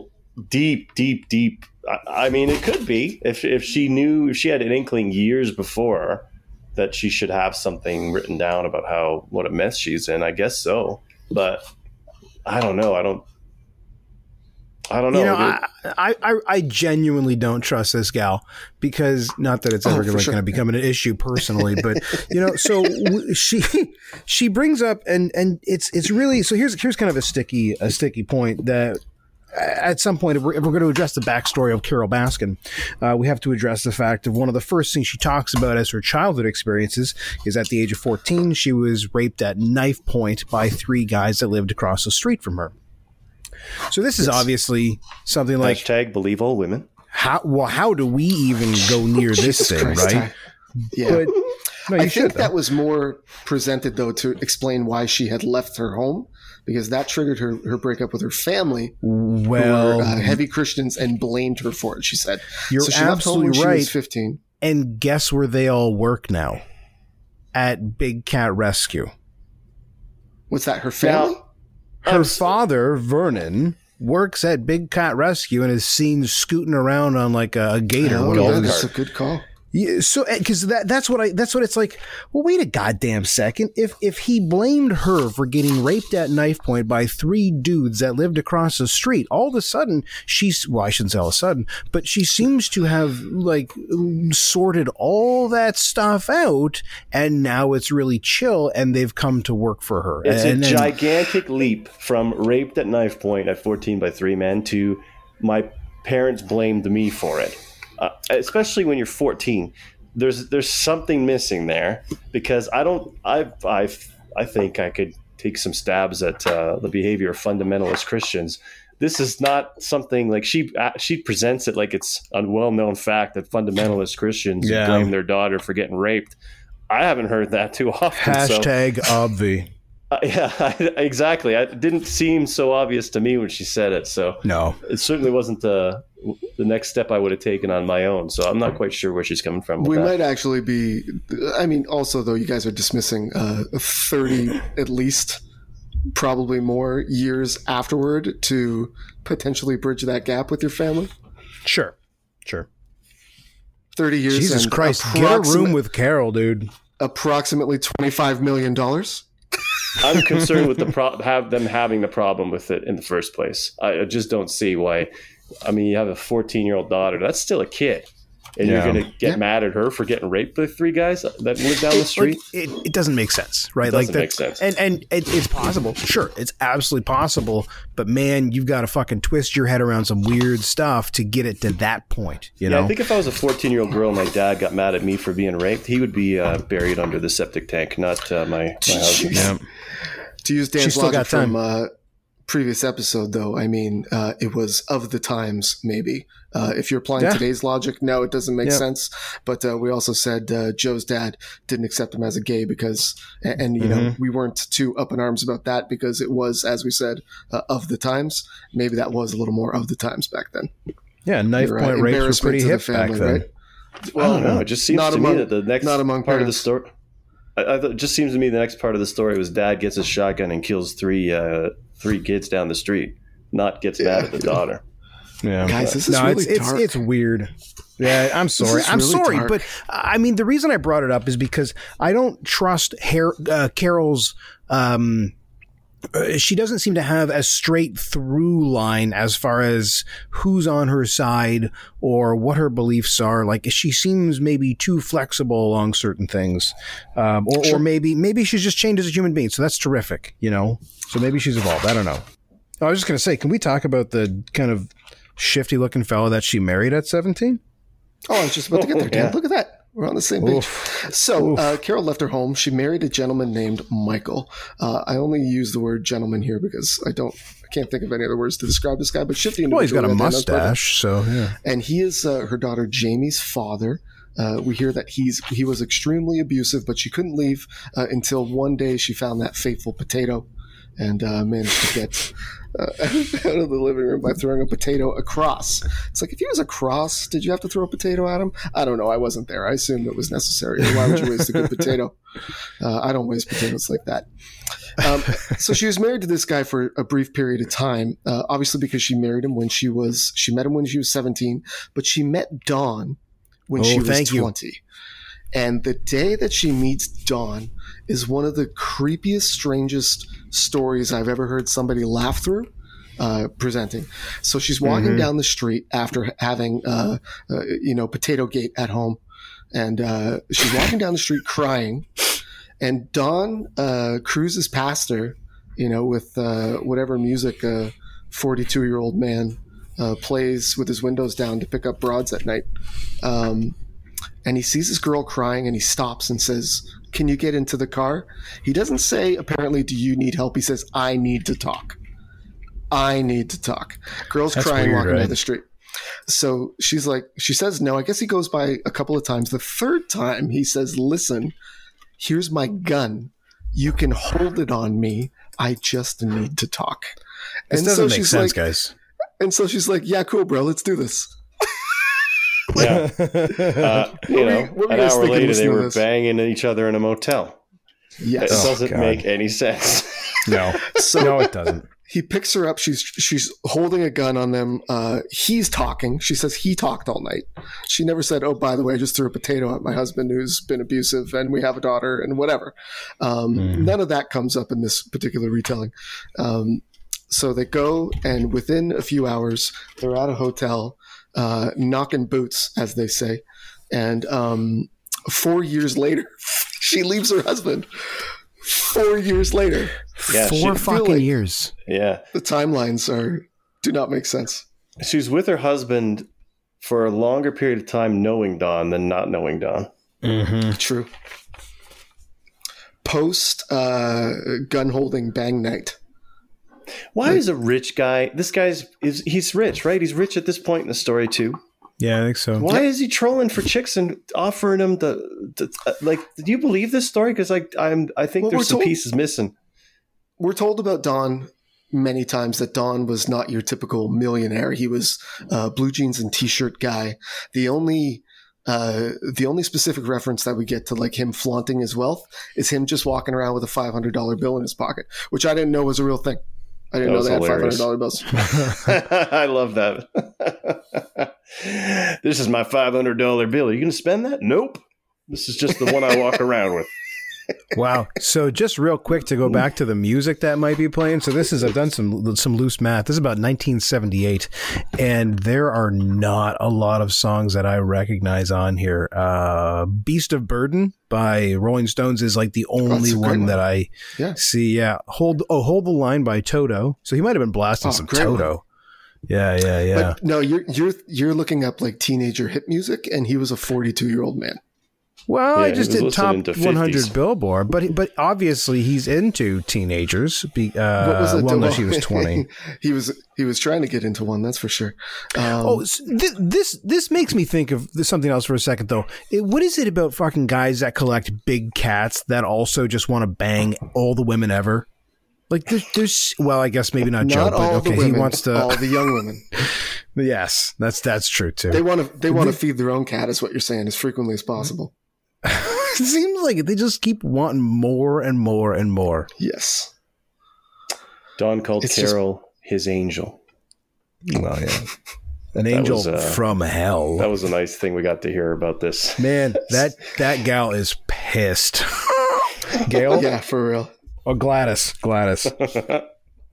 deep, deep, deep. I, I mean, it could be if if she knew if she had an inkling years before that she should have something written down about how what a mess she's in. I guess so, but I don't know. I don't. I don't know. You know, I, I, I, I genuinely don't trust this gal because not that it's oh, ever Oh, for going sure. to become an issue personally, but you know, so w- <laughs> she she brings up and and it's it's really so here's here's kind of a sticky a sticky point that at some point, if we're, if we're going to address the backstory of Carole Baskin, uh, we have to address the fact of one of the first things she talks about as her childhood experiences is at the age of 14, she was raped at knife point by three guys that lived across the street from her. So this is obviously something like Hashtag believe all women. how well how do we even go near <laughs> this thing, Christ, right? Tye. Yeah. But no, you I should. think though. that was more presented though to explain why she had left her home because that triggered her her breakup with her family, who well, were uh, heavy Christians, and blamed her for it. She said, You're so she left home when absolutely she right. was fifteen. and guess where they all work now? At Big Cat Rescue. What's that? Her family? Her I'm- father, Vernon, works at Big Cat Rescue and is seen scooting around on like a, a gator. oh, one yeah, of those- that's a good call. Yeah, so eh, because that that's what I that's what it's like. Well, wait a goddamn second. If if he blamed her for getting raped at knife point by three dudes that lived across the street, all of a sudden she's well, I shouldn't say all of a sudden, but she seems to have like sorted all that stuff out, and now it's really chill, and they've come to work for her. It's and, a and- gigantic leap from raped at knife point at 14 by three men to my parents blamed me for it. Uh, especially when you're 14, there's there's something missing there because I don't I I I think I could take some stabs at uh, the behavior of fundamentalist Christians. This is not something like she uh, she presents it like it's a well known fact that fundamentalist Christians Yeah. blame their daughter for getting raped. I haven't heard that too often. so- hashtag obvi. <laughs> uh, yeah, <laughs> exactly. It didn't seem so obvious to me when she said it. So No, it certainly wasn't the the next step I would have taken on my own. So I'm not quite sure where she's coming from. We that. might actually be. I mean, also though, you guys are dismissing uh, thirty <laughs> at least, probably more years afterward to potentially bridge that gap with your family. sure, sure. Thirty years. Jesus Christ, get a room with Carole, dude. approximately twenty-five million dollars. <laughs> I'm concerned with the pro- have them having the problem with it in the first place. I, I just don't see why. I mean, you have a 14 year old daughter. That's still a kid. And Yeah. you're going to get Yeah. mad at her for getting raped by three guys that live down the street? Like, it, it doesn't make sense, right? Doesn't like that- make sense. And and it, it's possible, sure, it's absolutely possible. But man, you've got to fucking twist your head around some weird stuff to get it to that point. You yeah, know, I think if I was a 14 year old girl and my dad got mad at me for being raped, he would be uh, buried under the septic tank, not uh, my, my <laughs> husband. Yeah. To use Dan's logic from uh, previous episode, though, I mean, uh, it was of the times, maybe. Uh, if you're applying Yeah. today's logic, no, it doesn't make Yeah. sense. But uh, we also said uh, Joe's dad didn't accept him as a gay because, and, and, you know, Mm-hmm. we weren't too up in arms about that because it was, as we said, uh, of the times. Maybe that was a little more of the times back then. yeah, knife Your, uh, point rapes were pretty to the hip back then. right? I don't know. It just seems Not to among- me that the next not among part of the story. I, I, thought- it just seems to me the next part of the story was dad gets his shotgun and kills three uh, three kids down the street, not gets mad at the <laughs> daughter. Yeah, Guys, this is no, really it's, it's dark. it's weird. Yeah, I'm sorry. I'm really sorry, dark. but I mean the reason I brought it up is because I don't trust Her- uh, Carole's. Um, she doesn't seem to have a straight through line as far as who's on her side or what her beliefs are. Like she seems maybe too flexible along certain things, um, or, or maybe maybe she's just changed as a human being. So that's terrific, you know. So maybe she's evolved. I don't know. I was just gonna say, can we talk about the kind of shifty looking fellow that she married at 17? Oh, I was just about to get there, Dan. Yeah. Look at that. We're on the same page. So, uh, Carole left her home. She married a gentleman named Michael. Uh, I only use the word gentleman here because I don't, I can't think of any other words to describe this guy. But shifty Well, he's got a individual, Dan, that's perfect. mustache, so yeah. and he is uh, her daughter Jamie's father. Uh, we hear that he's he was extremely abusive, but she couldn't leave uh, until one day she found that fateful potato, and uh, managed to get uh, <laughs> out of the living room by throwing a potato across. It's like if he was across, did you have to throw a potato at him? I don't know. I wasn't there. I assumed it was necessary. Why would you waste a good potato? <laughs> Uh, I don't waste potatoes like that. Um, so she was married to this guy for a brief period of time, uh, obviously because she married him when she was she met him when she was seventeen, but she met Don when Oh, she was thank you. twenty. And the day that she meets Don is one of the creepiest, strangest stories I've ever heard somebody laugh through. Uh, presenting, so she's walking Mhm. down the street after having, uh, uh, you know, Potato Gate at home, and uh, she's walking down the street crying, and Don uh, cruises past her, you know, with uh, whatever music a forty-two-year-old man uh, plays with his windows down to pick up broads at night. Um, and he sees this girl crying and he stops and says, Can you get into the car? He doesn't say, apparently, do you need help? He says, I need to talk. I need to talk. Girl's That's crying weird, walking down the street. So she's like, she says no. I guess he goes by a couple of times. The third time, he says, Listen, here's my gun. You can hold it on me. I just need to talk. This And doesn't so make she's sense, like, guys. and so she's like, "Yeah, cool, bro. Let's do this." Yeah. <laughs> Uh, you know, what an hour later, they were this? banging each other in a motel. It Yes. Oh, doesn't God. make any sense. <laughs> no, So no, it doesn't. he picks her up. She's she's holding a gun on them. Uh, he's talking. She says he talked all night. She never said, "Oh, by the way, I just threw a potato at my husband who's been abusive, and we have a daughter, and whatever." Um, Mm. None of that comes up in this particular retelling. Um, so they go, and within a few hours, they're at a hotel, uh, knocking boots, as they say. And um, four years later, <laughs> she leaves her husband. Four years later, Yeah, Four fucking like- years. Yeah. the timelines are do not make sense. She's with her husband for a longer period of time knowing Don than not knowing Don. Mm-hmm. True. Post uh, gun holding bang night. Why is a rich guy? This guy's is he's rich, right? He's rich at this point in the story too. Yeah, I think so. Why is he trolling for chicks and offering them the, the uh, like? Do you believe this story? Because like I'm, I think Well, there's some told- pieces missing. We're told about Don many times that Don was not your typical millionaire. He was a blue jeans and t-shirt guy. The only uh, the only specific reference that we get to like him flaunting his wealth is him just walking around with a five hundred dollar bill in his pocket, which I didn't know was a real thing. I didn't That know they had five hilarious. hundred dollar bills. <laughs> <laughs> I love that. this is my five hundred dollar bill. Are you going to spend that? Nope. This is just the one I walk <laughs> around with. Wow. So just real quick to go back to the music that might be playing. So this is I've done some some loose math. This is about 1978, and there are not a lot of songs that I recognize on here. Uh, "Beast of Burden" by Rolling Stones is like the only great one, one. that I Yeah. see. Yeah, hold oh hold the line by Toto. So he might have been blasting Oh, some great one. Toto. Yeah, yeah, yeah. But no, you're you're you're looking up like teenager hip music, and he was a forty two year old man. Well, Yeah, I just was did top 100 Billboard, but but obviously he's into teenagers. Be, uh, What was it? well, no, she was <laughs> 20. he was he was trying to get into one. That's for sure. Um, oh, s- th- this this makes me think of something else for a second though. It, what is it about fucking guys that collect big cats that also just want to bang all the women ever? Like there's, there's well, I guess maybe not, Joe, not but all okay, the women, he wants to. all the young women. <laughs> yes, that's that's true too. They want to they want to feed their own cat, is what you're saying, as frequently as possible. <laughs> it seems like they just keep wanting more and more and more. Yes. Don called It's just- Carole his angel. Well, yeah, <laughs> an angel was, uh, from hell. That was a nice thing we got to hear about this. Man, <laughs> that that gal is pissed. Gail Yeah, for real. or Gladys? Gladys,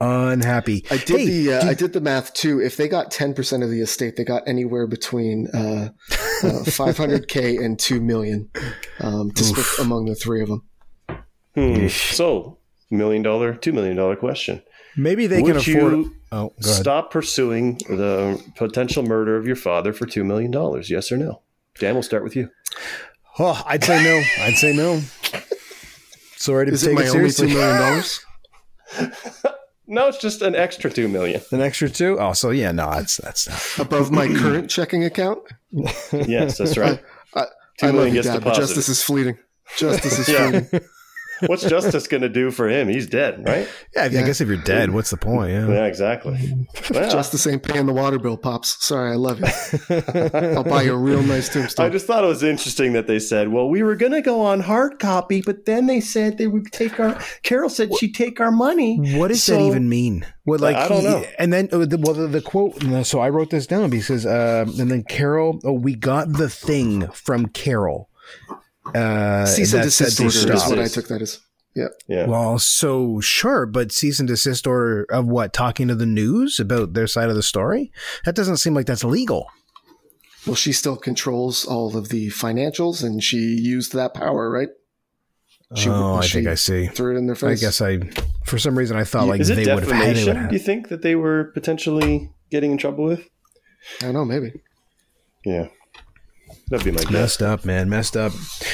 unhappy. I did Hey, the uh, do- I did the math too. If they got ten percent of the estate, they got anywhere between uh, <laughs> five hundred k and two million um, to split among the three of them. Hmm. So, million dollar, two million dollar question. maybe they Would can afford. you oh, stop pursuing the potential murder of your father for two million dollars? Yes or no? Dan, we'll start with you. Oh, I'd say no. I'd say no. Sorry to Is it take my it only two seriously. million dollars? <laughs> No, it's just an extra two million. An extra two? Oh, so yeah, no, that's that's not. above my current checking account? Yes, that's right. I, Two I love you, gets Dad, but justice is fleeting. Justice is <laughs> Yeah. fleeting. What's justice going to do for him? He's dead, right? Yeah, I guess if you're dead, what's the point? Yeah. Yeah, exactly. <laughs> Well, Just the same paying the water bill, pops. Sorry, I love you. I'll buy you a real nice tombstone. I just thought it was interesting that they said, "Well, we were going to go on hard copy, but then they said they would take our." Carole said she'd take our money. What does that even mean? What like I don't he- know. And then the, well, the, the quote. So I wrote this down because, uh, and then Carole. Oh, we got the thing from Carole. Uh, Cease and that said desist to order is what I took that as. Yeah. Yeah. Well, so sure, but cease and desist order of what? Talking to the news about their side of the story? That doesn't seem like that's legal. Well, she still controls all of the financials, and she used that power, right? She- oh, I she think I see. Threw it in their face. I guess I, for some reason, I thought like Is it they would have had. They would defamation? have Do you think that they were potentially getting in trouble with? I don't know, maybe. Yeah, that'd be my guess. Messed up, man. Messed up.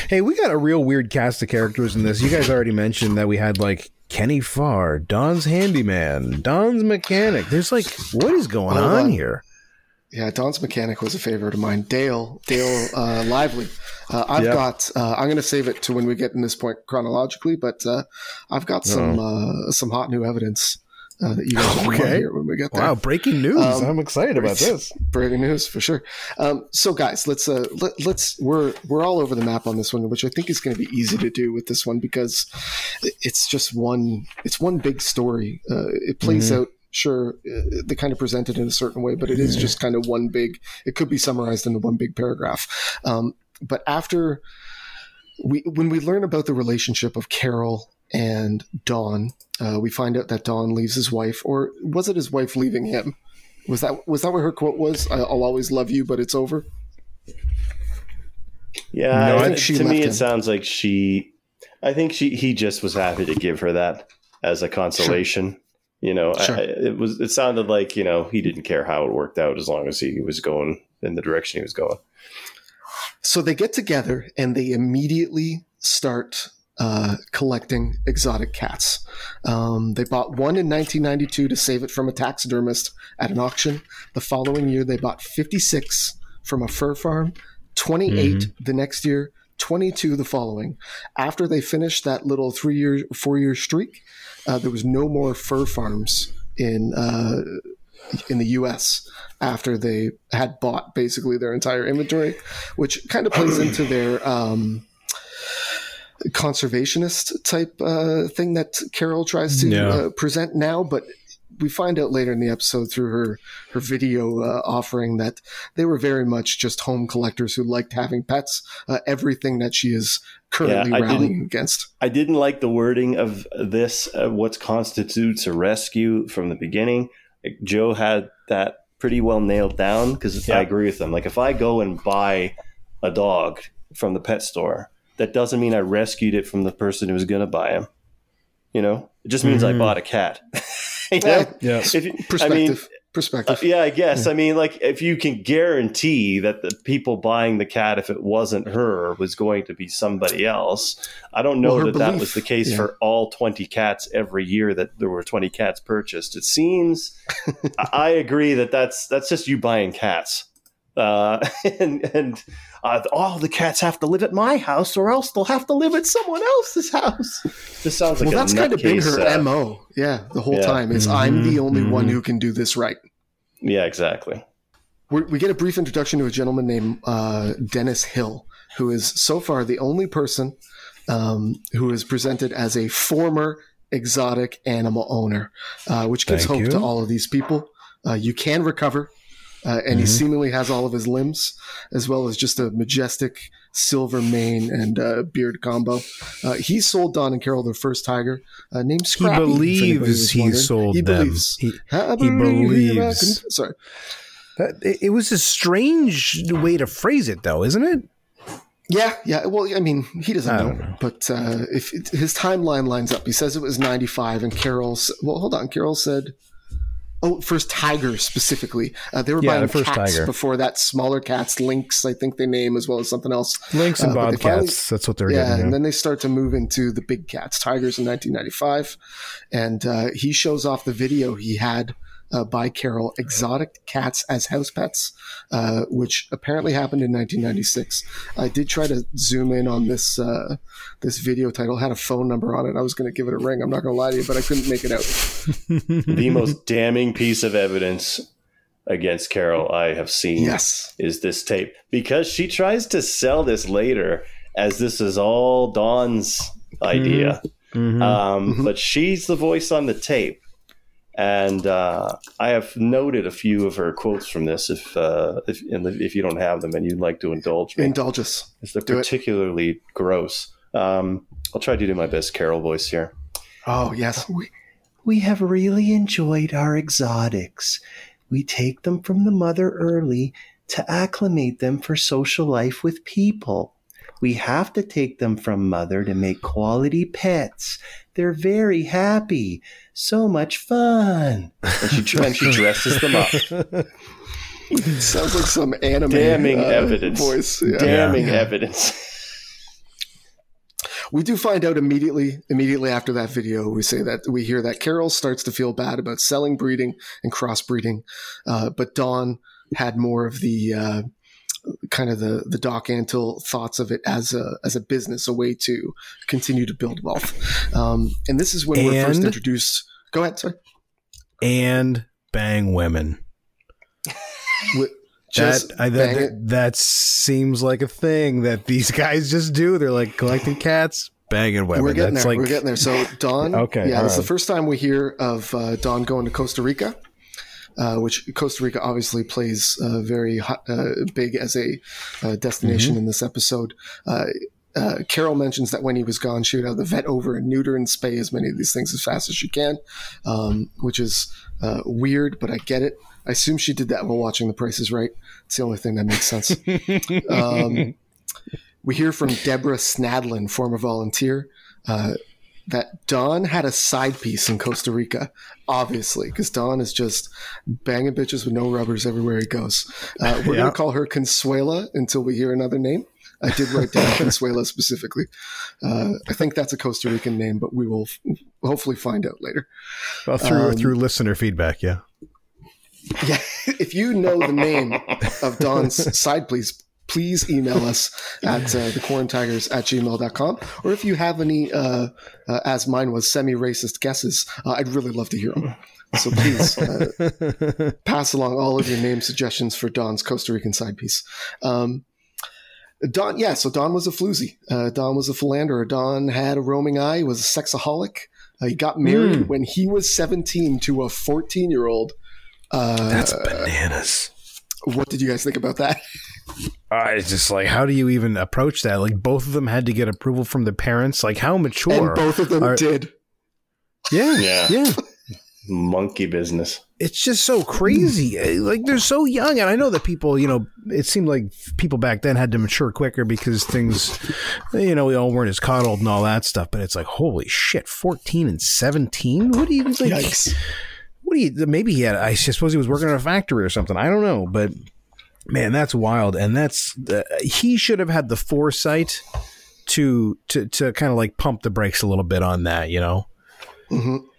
Hey, we got a real weird cast of characters in this. You guys already mentioned that we had like Kenny Farr, Don's handyman, Don's mechanic. There's like, what is going Hold on, on. here? Yeah, Don's mechanic was a favorite of mine. Dale, Dale uh, Lively. Uh, I've Yep. got. Uh, I'm going to save it to when we get in this point chronologically, but uh, I've got some uh, some hot new evidence uh, that you guys will want to Okay. hear when we get there. Wow, breaking news! Um, I'm excited about this. Breaking news for sure. Um, so, guys, let's uh, let, let's we're we're all over the map on this one, which I think is going to be easy to do with this one because it's just one it's one big story. Uh, it plays Mm-hmm. out. Sure, uh, they kind of present it in a certain way, but it is just kind of one big. It could be summarized into one big paragraph. Um, but after we, when we learn about the relationship of Carole and Don, uh, we find out that Don leaves his wife, or was it his wife leaving him? Was that was that what her quote was? I'll always love you, but it's over. Yeah, No, I think she to me left it sounds like she. I think she he just was happy to give her that as a consolation. You know, Sure. I, it was. It sounded like you know he didn't care how it worked out as long as he was going in the direction he was going. So they get together and they immediately start uh, collecting exotic cats. Um, they bought one in 1992 to save it from a taxidermist at an auction. The following year, they bought 56 from a fur farm, 28 the next year, 22 the following. After they finished that little three year, four year streak, uh, there was no more fur farms in uh, in the U.S. after they had bought basically their entire inventory, which kind of plays into their um, conservationist type uh, thing that Carole tries to Yeah. uh, present now, but. We find out later in the episode through her her video uh, offering that they were very much just home collectors who liked having pets. Uh, everything that she is currently Yeah, rallying against. I didn't like the wording of this. Uh, what constitutes a rescue from the beginning? Like, Joe had that pretty well nailed down because Yeah. I agree with him. Like if I go and buy a dog from the pet store, that doesn't mean I rescued it from the person who was going to buy him. You know, it just means Mhm. I bought a cat. <laughs> You know? Yeah, Yeah. If you- I mean, perspective. uh, perspective. yeah, I guess. I mean, like, if you can guarantee that the people buying the cat, if it wasn't her, was going to be somebody else, I don't know Well, her that that was the case yeah. for all 20 cats every year that there were 20 cats purchased. It seems, <laughs> I- I agree that that's that's just you buying cats. Uh, <laughs> and and uh, all the cats have to live at my house, or else they'll have to live at someone else's house. This sounds like well, a that's kind of been her uh, mo. Yeah, the whole yeah. time is I'm the only Mhm, one mhm. who can do this right. Yeah, exactly. we we get a brief introduction to a gentleman named uh, Dennis Hill, who is so far the only person um, who is presented as a former exotic animal owner, uh, which gives Thank hope you. to all of these people. Uh, you can recover. Uh, and he Mhm. seemingly has all of his limbs, as well as just a majestic silver mane and uh, beard combo. Uh, he sold Don and Carole their first tiger, uh, named He Scrappy. anybody believes he wondering. sold He them. believes. He, he believe believes. can- Sorry. that, it, was a strange way to phrase it, though, isn't it? Yeah, yeah. Well, I mean, he doesn't know, know. but uh, if it, his timeline lines up, he says it was ninety-five, and Carole's. Well, hold on. Carole said, "Oh, first tiger specifically. Uh, they were Yeah, buying the first cats tiger. before that. Smaller cats, lynx, I think they name as well as something else. Lynx and Uh, bobcats. finally- that's what they're yeah, getting. and then they start to move into the big cats, tigers in 1995, and uh, he shows off the video he had uh, by Carole exotic cats as house pets, uh, which apparently happened in 1996. I did try to zoom in on this uh, this video title. It had a phone number on it. I was going to give it a ring. I'm not going to lie to you, but I couldn't make it out. <laughs> the most damning piece of evidence against Carole I have seen Yes. is this tape because she tries to sell this later as this is all Don's idea. Mhm. Um, Mhm. But she's the voice on the tape. And uh, I have noted a few of her quotes from this. If uh, if, and if you don't have them and you'd like to indulge me, Indulge us. because they're do it. particularly gross. Um, I'll try to do my best Carole voice here. Oh, yes. we, We have really enjoyed our exotics. We take them from the mother early to acclimate them for social life with people. We have to take them from mother to make quality pets. They're very happy. So much fun. And she, tr- and she <laughs> dresses them up. Sounds like some anime Damning uh, evidence. voice. Yeah. Damning Yeah. evidence. We do find out immediately, immediately after that video, we say that we hear that Carole starts to feel bad about selling, breeding, and crossbreeding, uh, but Don had more of the uh, kind of the the Doc Antle thoughts of it as a as a business, a way to continue to build wealth. Um, and this is when we're first introduced. Go ahead, sorry. and bang women. <laughs> That, I, that, that seems like a thing that these <laughs> guys just do. They're like collecting cats, banging women. We're getting That's there. like We're getting there. So Don, <laughs> Okay, yeah, this is the first time we hear of uh, Don going to Costa Rica, uh, which Costa Rica obviously plays uh, very hot, uh, big as a uh, destination Mm-hmm. in this episode. Uh, uh, Carole mentions that when he was gone, she would have the vet over and neuter and spay as many of these things as fast as she can, um, which is uh, weird, but I get it. I assume she did that while watching The Price is Right. It's the only thing that makes sense. <laughs> Um, we hear from Deborah Snadlin, former volunteer, uh, that Don had a side piece in Costa Rica, obviously, because Don is just banging bitches with no rubbers everywhere he goes. Uh, we're Yeah. going to call her Consuela until we hear another name. I did write down <laughs> Consuela specifically. Uh, I think that's a Costa Rican name, but we will f- hopefully find out later. well, through um, through listener feedback. Yeah, <laughs> Yeah, if you know the name of Don's <laughs> side, please please email us <laughs> at uh, thequarantigers at gmail.com. Or if you have any, uh, uh, as mine was, semi-racist guesses, uh, I'd really love to hear them. So please uh, <laughs> pass along all of your name suggestions for Don's Costa Rican side piece. Um, Don, yeah, so Don was a floozy. Uh, Don was a philanderer. Don had a roaming eye, was a sexaholic. Uh, he got married Hmm. when he was 17 to a 14 year old. Uh, that's bananas. what did you guys think about that? <laughs> Uh, it's just like, how do you even approach that? Like, both of them had to get approval from the parents. Like, how mature? and both of them are- did. yeah, Yeah. yeah. <laughs> Monkey business. It's just so crazy. Uh, Like, they're so young, and I know that people, you know, it seemed like people back then had to mature quicker because things, you know, we all weren't as coddled and all that stuff. But it's like, holy shit, fourteen and seventeen. What do you like? Yikes. what do you maybe he had i suppose he was working in a factory or something i don't know but man that's wild. And that's uh, he should have had the foresight to to to kind of like pump the brakes a little bit on that you know? Hmm I-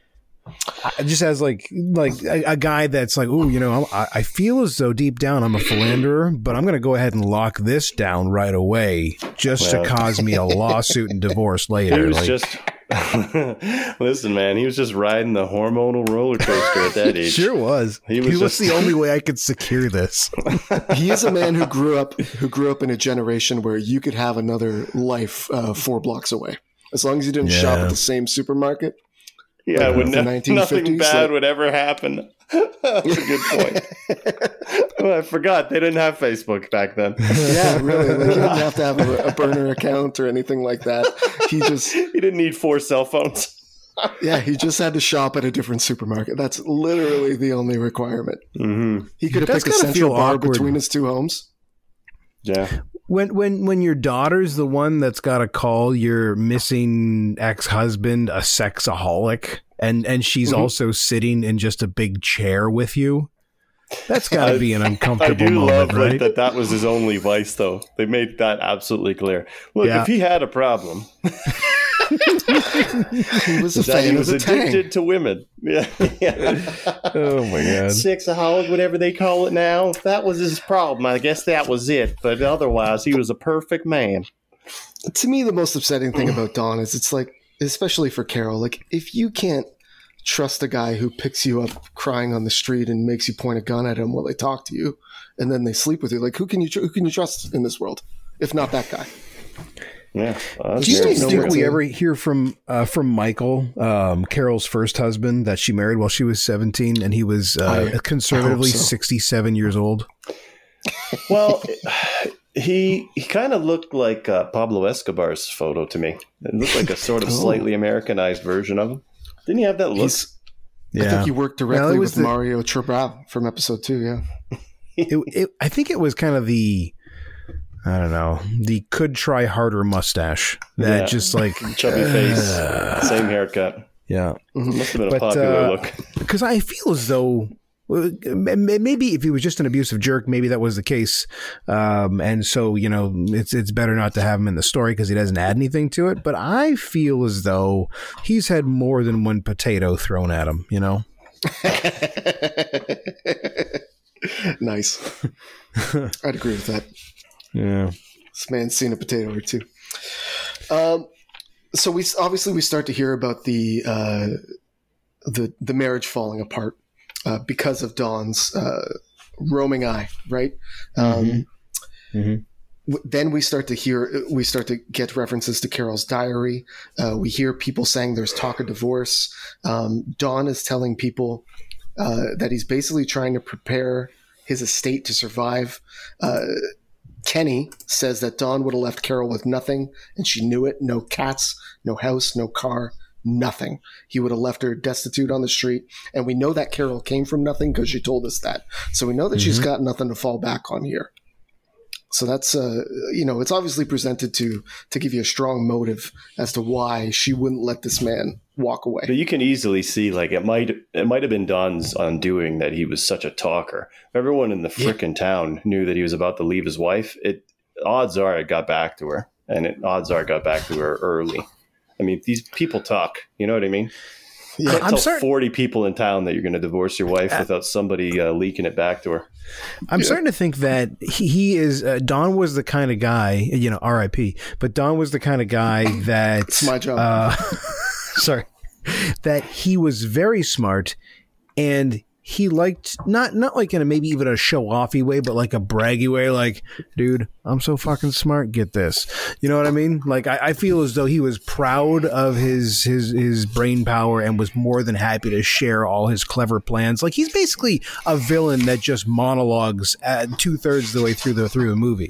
just as like like a, a guy that's like oh you know I, I feel as though deep down i'm a philanderer but i'm going to go ahead and lock this down right away just Well. to cause me a <laughs> lawsuit and divorce later. He later was Like, just <laughs> listen, man. He was just riding the hormonal roller coaster at that <laughs> age. sure was He he was was, just- the only way i could secure this He is a man who grew up who grew up in a generation where you could have another life uh, four blocks away. As long as you didn't shop at the same supermarket. Yeah, Like would the no, 1950s, nothing bad like- would ever happen. <laughs> That's a good point. <laughs> oh, I forgot they didn't have Facebook back then. yeah, really. Like, he didn't <laughs> have to have a, a burner account or anything like that. He just he didn't need four cell phones. yeah, he just had to shop at a different supermarket. That's literally the only requirement. Mm-hmm. He could have picked a central bar awkward. between his two homes. Yeah, When when when your daughter's the one that's got to call your missing ex husband a sexaholic, and and she's Mhm. also sitting in just a big chair with you, that's got to be an <laughs> uncomfortable. I do moment, love right? that. That was his only vice, though. They made that absolutely clear. Look, Yeah. if he had a problem, <laughs> he was a That he was the tang. addicted to women. Yeah. yeah. <laughs> Oh my god. Sexaholic, whatever they call it now. That was his problem. I guess that was it. But otherwise, he was a perfect man. to me the most upsetting thing about Don is it's like especially for Carole like if you can't trust a guy who picks you up crying on the street and makes you point a gun at him while they talk to you and then they sleep with you like who can you tr- who can you trust in this world if not that guy Yeah. Well, Do you guys think we ever hear from uh, from Michael, um, Carole's first husband, that she married while she was seventeen, and he was uh, I conservatively hope so. sixty-seven years old? Well, he he kind of looked like uh, Pablo Escobar's photo to me. It looked like a sort of Oh. slightly Americanized version of him. Didn't he have that look? He's, I think he worked directly it was with the- Mario Tabraue from episode two yeah It, it, I think it was kind of the, I don't know, the could try harder mustache that Yeah. just like <laughs> Chubby face, uh, same haircut. yeah. Must have been a popular uh, look. because I feel as though maybe if he was just an abusive jerk, maybe that was the case, um, and so you know it's it's better not to have him in the story because he doesn't add anything to it. But I feel as though he's had more than one potato thrown at him. You know, <laughs> nice <laughs> I'd agree with that yeah, This man's seen a potato or two. Um, so we obviously we start to hear about the uh, the the marriage falling apart uh, because of Don's uh, roaming eye, right? Um, Mhm. w- Then we start to hear we start to get references to Carole's diary. Uh, we hear people saying there's talk of divorce. Um, Don is telling people uh, that he's basically trying to prepare his estate to survive. Kenny says that Don would have left Carole with nothing, and she knew it. No cats, no house, no car, nothing. He would have left her destitute on the street. And we know that Carole came from nothing because she told us that. So we know that she's got nothing to fall back on here. So that's uh, you know, it's obviously presented to to give you a strong motive as to why she wouldn't let this man walk away. But you can easily see, like it might it might have been Don's undoing that he was such a talker. Everyone in the Yeah. town knew that he was about to leave his wife. It odds are it got back to her, and it odds are it got back to her early. I mean, these people talk. You know what I mean? You can't I'm tell certain- forty people in town that you're going to divorce your wife without somebody uh, leaking it back to her. I'm starting to think that he, he is uh, Don was the kind of guy, you know, R.I.P. But Don was the kind of guy <coughs> that It's my job. Uh, <laughs> <laughs> sorry, that he was very smart and he liked not not like in a maybe even a show offy way, but like a braggy way. Like, dude, I'm so fucking smart. Get this, you know what I mean? Like, I, I feel as though he was proud of his his his brain power and was more than happy to share all his clever plans. Like, he's basically a villain that just monologues at two thirds of the way through the through the movie.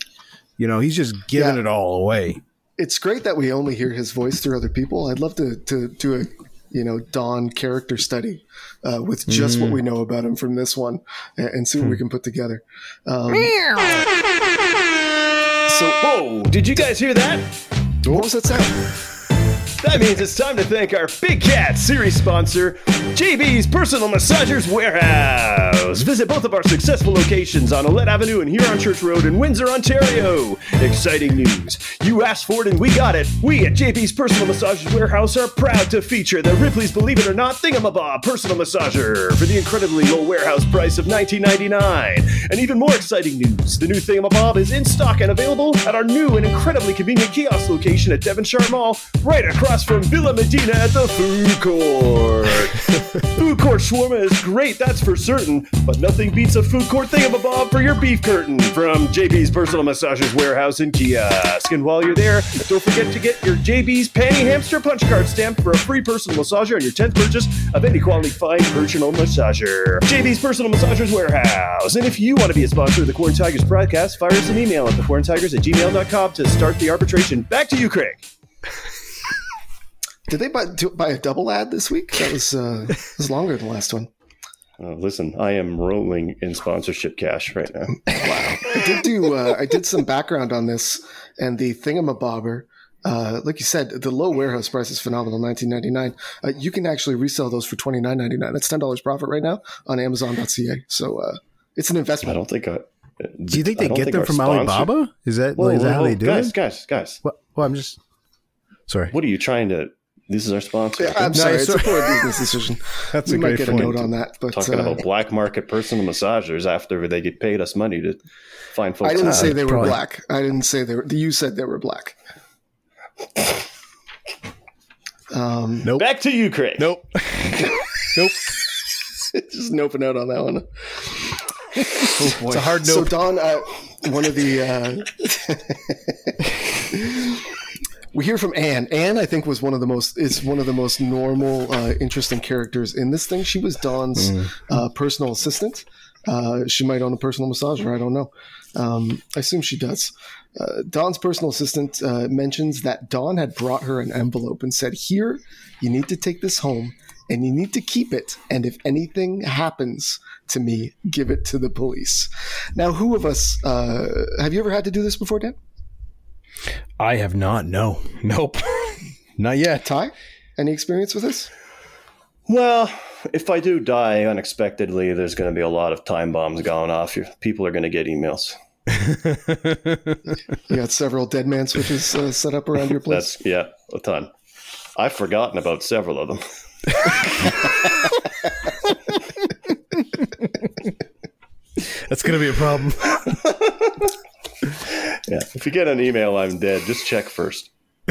You know, he's just giving Yeah. it all away. It's great that we only hear his voice through other people. I'd love to to do a you know Don character study uh, with just what we know about him from this one and, and see what we can put together. Um, so Whoa! Did you guys hear that? what was that sound? That means it's time to thank our Big Cat series sponsor, JB's Personal Massagers Warehouse. Visit both of our successful locations on Ouellette Avenue and Huron Church Road in Windsor, Ontario. Exciting news. You asked for it and we got it. We at JB's Personal Massagers Warehouse are proud to feature the Ripley's Believe It or Not Thingamabob Personal Massager for the incredibly low warehouse price of $19.99. And even more exciting news, the new Thingamabob is in stock and available at our new and incredibly convenient kiosk location at Devonshire Mall, right across from Villa Madina at the food court. <laughs> food court shawarma is great, that's for certain, but nothing beats a food court thingamabob for your beef curtain from JB's Personal Massagers Warehouse and Kiosk. And while you're there, don't forget to get your JB's Panty Hamster Punch Card stamped for a free personal massager on your 10th purchase of any quality fine personal massager. JB's Personal Massagers Warehouse. And if you want to be a sponsor of the Quarantigers broadcast, fire us an email at thequarantigers at gmail.com to start the arbitration. Back to you, Craig. <laughs> Did they buy, do, buy a double ad this week? That was uh, was longer than the last one. Uh, listen, I am rolling in sponsorship cash right now. Wow! <laughs> I did do uh, I did some background on this and the thingamabobber. Uh, like you said, the low warehouse price is phenomenal, nineteen ninety nine. Uh, you can actually resell those for twenty nine ninety nine. That's ten dollars profit right now on Amazon.ca. So uh, it's an investment. I don't think I. Do you think they I don't get them from sponsor- Alibaba? Is that Whoa, is that whoa, how whoa, they do guys, it? Guys, guys, Well, well, I'm just Sorry. What are you trying to? This is our sponsor. Yeah, I'm No, sorry, it's a poor business decision. <laughs> That's we a might great get a note on that, but Talking uh, about black market personal massagers after they get paid us money to find folks. I didn't out. say they were probably- black. I didn't say they were. You said they were black. Um, Nope. Back to you, Craig. Nope. <laughs> nope. <laughs> just noping out on that one. Oh It's a hard So. Don, uh, one of the uh, we hear from Anne. Anne, I think, was one of the most is one of the most normal, uh, interesting characters in this thing. She was Don's uh, personal assistant. Uh, she might own a personal massager. I don't know. Um, I assume she does. Uh, Don's personal assistant uh, mentions that Don had brought her an envelope and said, "Here, you need to take this home." And you need to keep it. And if anything happens to me, give it to the police. Now, who of us uh, have you ever had to do this before, Dan? I have not. No. Nope. <laughs> not yet. Tye, any experience with this? Well, if I do die unexpectedly, there's going to be a lot of time bombs going off. Your- People are going to get emails. <laughs> You got several dead man switches uh, set up around your place. That's yeah, a ton. I've forgotten about several of them. <laughs> That's gonna be a problem. <laughs> Yeah. If you get an email, I'm dead. Just check first. <laughs>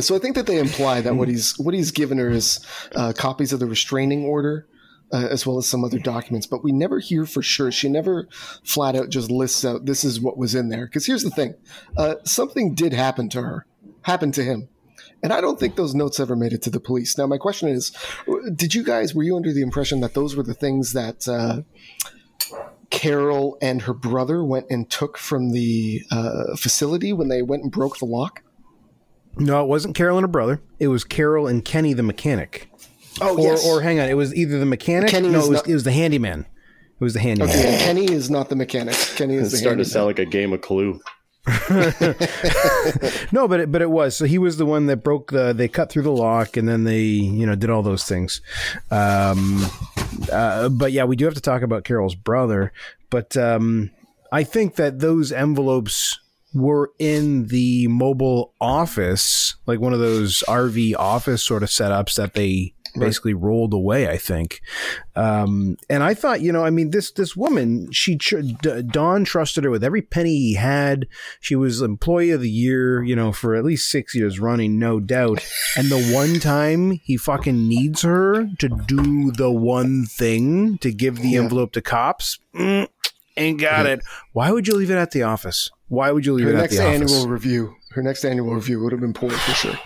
so I think that they imply that what he's what he's given her is uh, copies of the restraining order. Uh, as well as some other documents, but we never hear for sure. She never flat out just lists out this is what was in there. Because here's the thing: uh, something did happen to her, happened to him, and I don't think those notes ever made it to the police. Now, my question is: Did you guys were you under the impression that those were the things that uh, Carole and her brother went and took from the uh, facility when they went and broke the lock? No, it wasn't Carole and her brother. It was Carole and Kenny the mechanic. Oh Or, yes. or hang on, it was either the mechanic. Kenny no, is it was, not- it was the handyman. It was the handyman. Okay, and Kenny is not the mechanic. Kenny is It's the starting to sound like a game of Clue. <laughs> No, but it, but it was. So he was the one that broke the. They cut through the lock, and then they, you know, did all those things. Um, uh, but yeah, we do have to talk about Carole's brother. But um, I think that those envelopes were in the mobile office, like one of those RV office sort of setups that they basically rolled away. I think. Um, and I thought, you know, I mean, this this woman, she Don trusted her with every penny he had. She was employee of the year, you know, for at least six years running, no doubt. And the one time he fucking needs her to do the one thing to give the Yeah. envelope to cops, mm, ain't got it. Why would you leave it at the office? Why would you leave Her it at the office? Her next annual review. Her next annual review would have been poor for sure.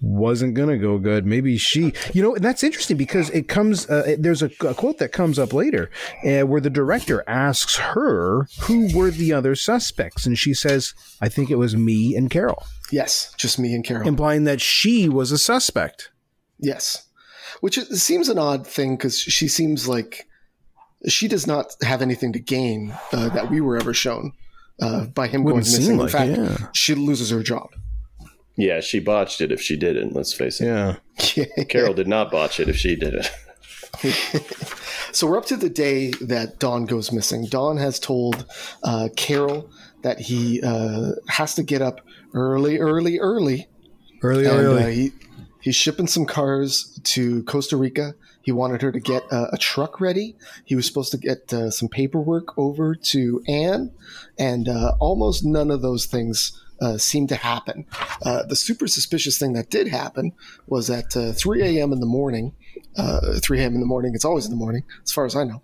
Wasn't gonna go good. Maybe she, you know, and that's interesting because it comes. Uh, there's a, a quote that comes up later uh, where the director asks her who were the other suspects, and she says, "I think it was me and Carole," Yes, just me and Carole. implying that she was a suspect. Yes, which is, seems an odd thing because she seems like she does not have anything to gain uh, that we were ever shown uh, by him Wouldn't going missing. seem In fact, yeah. she loses her job. Yeah, she botched it if she didn't, let's face it. Yeah, <laughs> Carole did not botch it if she did it. <laughs> So we're up to the day that Don goes missing. Don has told uh, Carole that he uh, has to get up early, early, early. early, and early. Uh, he, he's shipping some cars to Costa Rica. He wanted her to get uh, a truck ready. He was supposed to get uh, some paperwork over to Anne, and uh, almost none of those things uh, seemed to happen. Uh, the super suspicious thing that did happen was at uh, 3 a.m. in the morning. Uh, 3 a.m. in the morning. It's always in the morning, as far as I know.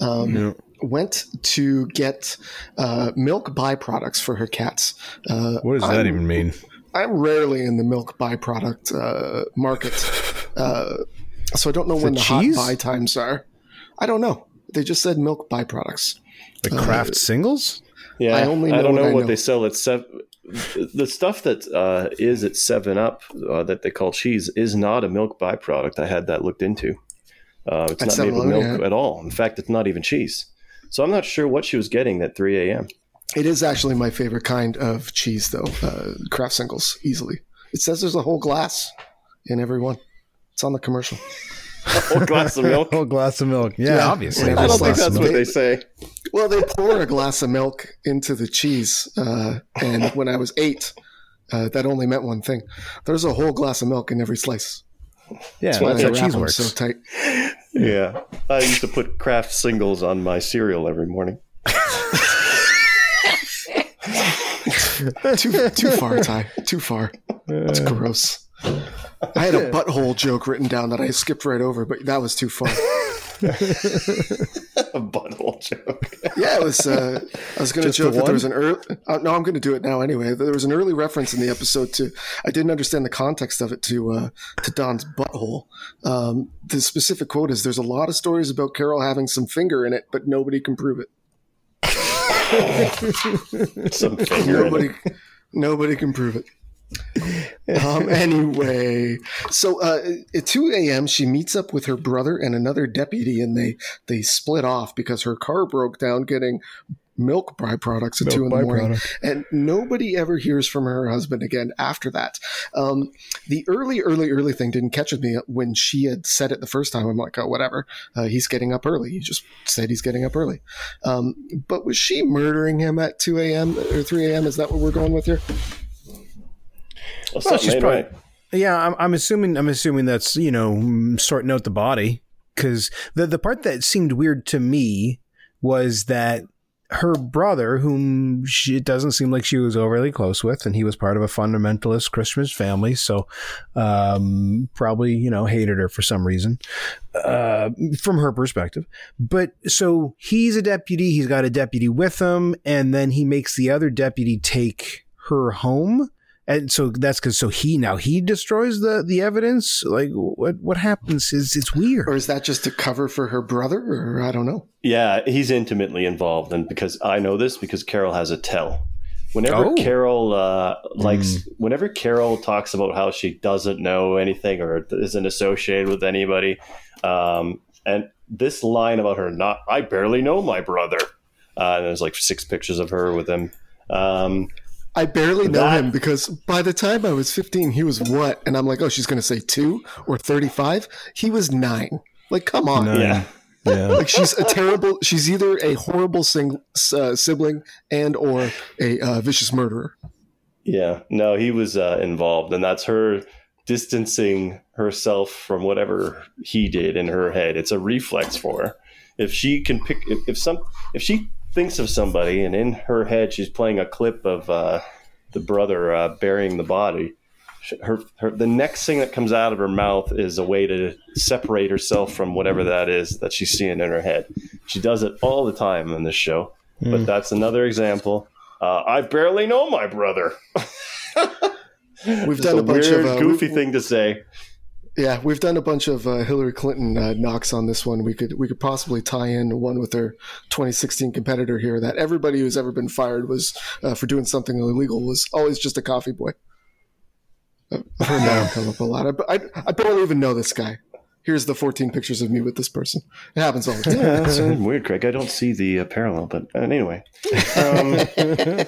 Um, Yeah. Went to get uh, milk byproducts for her cats. Uh, what does that I'm- even mean? I'm rarely in the milk byproduct uh, market, uh, so I don't know when it the cheese? hot buy times are. I don't know. They just said milk byproducts. The Kraft singles? Yeah, I only. I, don't know know what what, I know. they sell at seven. The stuff that uh, is at Seven Up uh, that they call cheese is not a milk byproduct. I had that looked into. Uh, it's At not made with milk yeah. at all. In fact, it's not even cheese. So I'm not sure what she was getting at 3 a.m. It is actually my favorite kind of cheese, though. Uh, Kraft singles, easily. It says there's a whole glass in every one. It's on the commercial. A whole glass of milk. <laughs> a whole glass of milk. Yeah, Yeah. obviously. I don't think that's what milk. they say. Well, they pour a glass of milk into the cheese, uh, and when I was eight, uh, that only meant one thing: there's a whole glass of milk in every slice. Yeah, That's why that's they how cheese works. so tight. Yeah, I used to put Kraft singles on my cereal every morning. too too far, Tye. Too far. That's gross. I had a butthole joke written down that I skipped right over, but that was too far. <laughs> A butthole joke. Yeah, it was. Uh, I was going to Just the joke that there was an early. Uh, no, I'm going to do it now anyway. There was an early reference in the episode to. I didn't understand the context of it to uh, to Don's butthole. Um, the specific quote is: "There's a lot of stories about Carole having some finger in it, but nobody can prove it. <laughs> Some finger in Nobody, it. nobody can prove it." Um, <laughs> anyway, so uh, at 2 a.m., she meets up with her brother and another deputy, and they they split off because her car broke down getting milk byproducts at Milk two in the morning, byproduct. and nobody ever hears from her husband again after that. Um, the early, early, early thing didn't catch with me when she had said it the first time. I'm like, oh, whatever. Uh, he's getting up early. He just said he's getting up early. Um, but was she murdering him at 2 a.m. or 3 a.m.? Is that what we're going with here? Well, Well, she's probably- right. Yeah, I'm, I'm assuming. I'm assuming that's you know mm, sorting out the body because the the part that seemed weird to me was that her brother, whom she, it doesn't seem like she was overly close with, and he was part of a fundamentalist Christian family, so um, probably you know hated her for some reason uh, from her perspective. But so he's a deputy. He's got a deputy with him, and then he makes the other deputy take her home and so that's because so he now he destroys the the evidence like what what happens is it's weird Or is that just a cover for her brother? Or I don't know. Yeah, he's intimately involved, and because I know this because Carole has a tell. Whenever Oh. Carole uh, likes, whenever Carole talks about how she doesn't know anything or isn't associated with anybody, um, and this line about her not, I barely know my brother. Uh, and there's like six pictures of her with him. Um, I barely know That- him because by the time I was 15, he was what? And I'm like, oh, she's going to say two or 35. He was nine. Like, come on. Nine. yeah, <laughs> yeah Like she's a terrible. She's either a horrible sing, uh, sibling and or a uh, vicious murderer. Yeah, no, he was uh, involved, and that's her distancing herself from whatever he did in her head. It's a reflex for her. If she can pick, if, if some, if she thinks of somebody, and in her head she's playing a clip of uh, the brother uh, burying the body, her, her, the next thing that comes out of her mouth is a way to separate herself from whatever that is that she's seeing in her head. She does it all the time in this show, but that's another example. Uh, I barely know my brother. <laughs> We've done a, bunch weird, of uh, goofy we- thing to say. Yeah, we've done a bunch of uh, Hillary Clinton uh, knocks on this one. We could we could possibly tie in one with her 2016 competitor here. That everybody who's ever been fired was uh, for doing something illegal was always just a coffee boy. I've heard that come up a lot. I, I, I barely even know this guy. Here's the 14 pictures of me with this person. It happens all the time. That's weird, Craig. I don't see the uh, parallel, but uh, anyway. Um, <laughs> are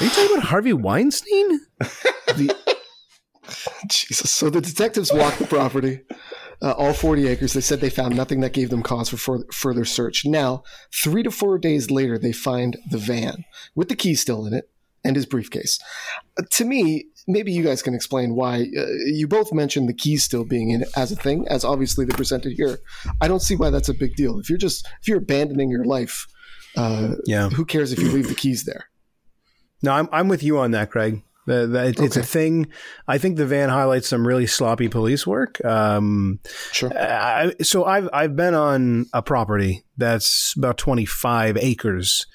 you talking about harvey weinstein <laughs> the, <laughs> Jesus. So the detectives walked the property, uh, all 40 acres. They said they found nothing that gave them cause for fur- further search. Now, three to four days later, they find the van with the key still in it and his briefcase. Uh, to me, maybe you guys can explain why uh, you both mentioned the keys still being in it as a thing, as obviously they presented here. I don't see why that's a big deal. If you're just if you're abandoning your life, uh, yeah who cares if you leave the keys there? no i'm, I'm with you on that craig the, the, it- it's a thing i think the van highlights some really sloppy police work um, Sure. I, so I've I've been on a property that's about 25 acres.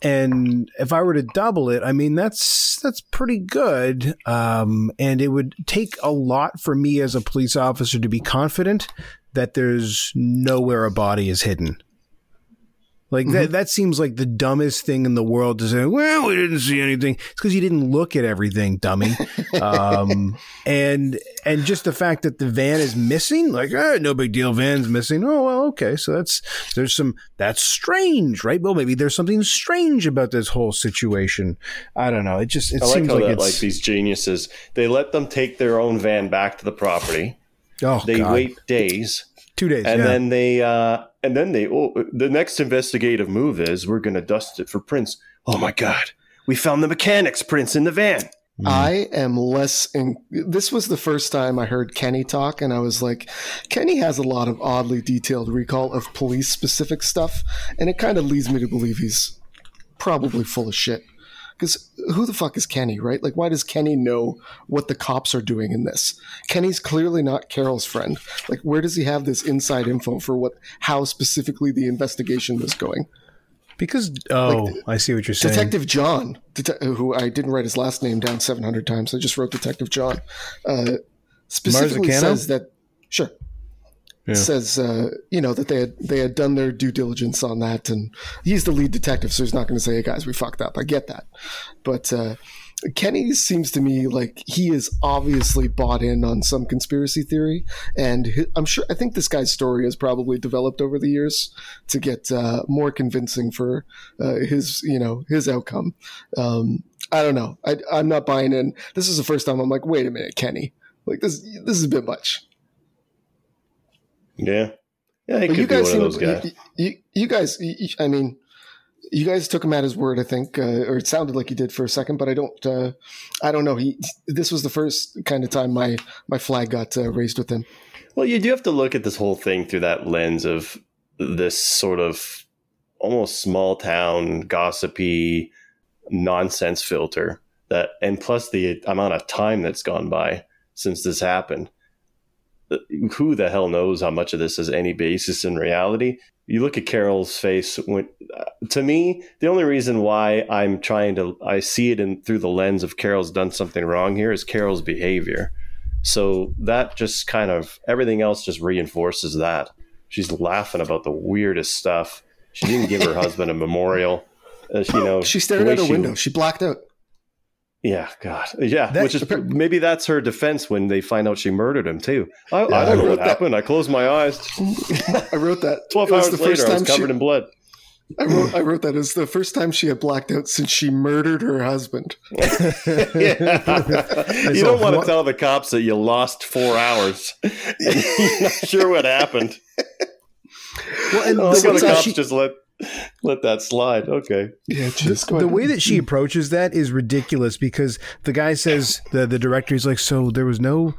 And if I were to double it, I mean that's that's pretty good. Um, and it would take a lot for me as a police officer to be confident that there's nowhere a body is hidden. Like that that seems like the dumbest thing in the world to say, well, we didn't see anything. It's because you didn't look at everything, dummy. <laughs> um, and and just the fact that the van is missing, like, eh, no big deal, van's missing. Oh well, okay. So that's there's some that's strange, right? Well, maybe there's something strange about this whole situation. I don't know. It just it I like seems how like that, it's like these geniuses, they let them take their own van back to the property. oh They God. wait days, two days, and yeah. then they uh, and then they oh, the next investigative move is we're going to dust it for prints. Oh my god, we found the mechanics prints in the van. Mm-hmm. I am less. In, this was the first time I heard Kenny talk, and I was like, Kenny has a lot of oddly detailed recall of police specific stuff, and it kind of leads me to believe he's probably full of shit. Because who the fuck is Kenny, right? Like, why does Kenny know what the cops are doing in this? Kenny's clearly not Carole's friend. Like, where does he have this inside info for what, how specifically the investigation was going? Because oh, I see what you're saying. Detective John, det- who I didn't write his last name down 700 times, I just wrote Detective John, uh, specifically Marzicano? says that sure Yeah. says uh, you know that they had they had done their due diligence on that, and he's the lead detective, so he's not going to say, "Hey guys, we fucked up." I get that, but uh, Kenny seems to me like he is obviously bought in on some conspiracy theory, and I'm sure I think this guy's story has probably developed over the years to get uh, more convincing for uh, his you know his outcome. Um, I don't know. I, I'm not buying in. This is the first time I'm like, wait a minute, Kenny. Like this, this is a bit much. Yeah, yeah, he could you be guys one of those guys. You, you, you guys, you- I mean, you guys took him at his word. I think, uh, or it sounded like you did for a second. But I don't, uh, I don't know. He, this was the first kind of time my my flag got uh, raised with him. Well, you do have to look at this whole thing through that lens of this sort of almost small town gossipy nonsense filter that and plus the amount of time that's gone by since this happened who the hell knows how much of this has any basis in reality. You look at carole's face when uh, to me the only reason why i'm trying to i see it in through the lens of carole's done something wrong here is carole's behavior. So that just kind of everything else just reinforces that. She's laughing about the weirdest stuff. She didn't give her <laughs> husband a memorial. Uh, you know She stared out a window. She blacked out. Yeah, God, yeah. That- which is maybe that's her defense when they find out she murdered him too. I, I I don't know what that. happened. I closed my eyes. <laughs> I wrote that. <laughs> Twelve hours later, I was covered she, in blood. I wrote, I wrote that as the first time she had blacked out since she murdered her husband. <laughs> you don't want to tell the cops that you lost four hours. You're not sure what happened. Well, and Oh, the, the cops she, just let let that slide. Okay. Yeah, just go the way that she <laughs> approaches that is ridiculous because the guy says the the director is like, so there was no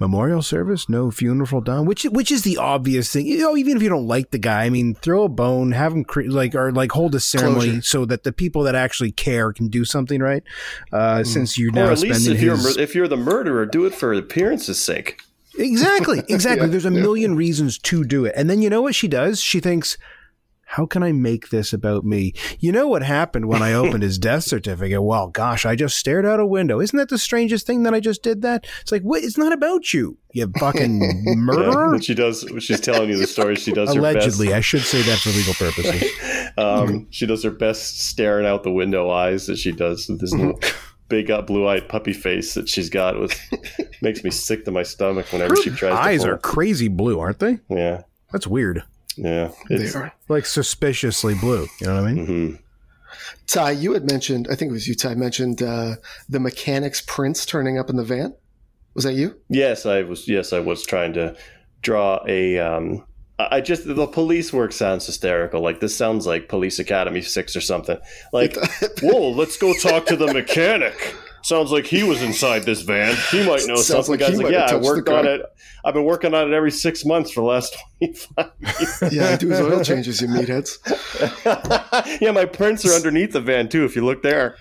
memorial service, no funeral done, which which is the obvious thing. You know, even if you don't like the guy, I mean, throw a bone, have him cre- like or like hold a ceremony Closure. so that the people that actually care can do something right. Uh, Since you're Or now at least spending if you're his if you're the murderer, do it for appearance's sake. Exactly, <laughs> exactly. Yeah, There's a yeah. million reasons to do it. And then you know what she does? She thinks, how can I make this about me? You know what happened when I opened his <laughs> death certificate? Well, gosh, I just stared out a window. Isn't that the strangest thing that I just did that? It's like, what? It's not about you, you <laughs> fucking Yeah, murderer. when she does, she's telling you the <laughs> story. She does her best. Allegedly, I should say that for legal purposes. Um, she does her best staring out the window eyes that she does with this little big up blue eyed puppy face that she's got with makes me sick to my stomach whenever she Her tries eyes are crazy blue, aren't they? yeah That's weird. Yeah They are. Like suspiciously blue. You know what I mean? mhm. Tye, you had mentioned, I think it was you, Tye, mentioned uh, the mechanic's prints turning up in the van. Was that you? yes I was yes I was trying to draw a um I I just the police work sounds hysterical like this sounds like Police Academy six or something like <laughs> whoa let's go talk to the mechanic sounds like he was inside this van. He might know <laughs> Sounds something. like guys like yeah I worked on it. I've been working on it every six months for the last <laughs> 25 years. Yeah, I do his oil changes, you meatheads. <laughs> yeah, my prints are underneath the van too. If you look there,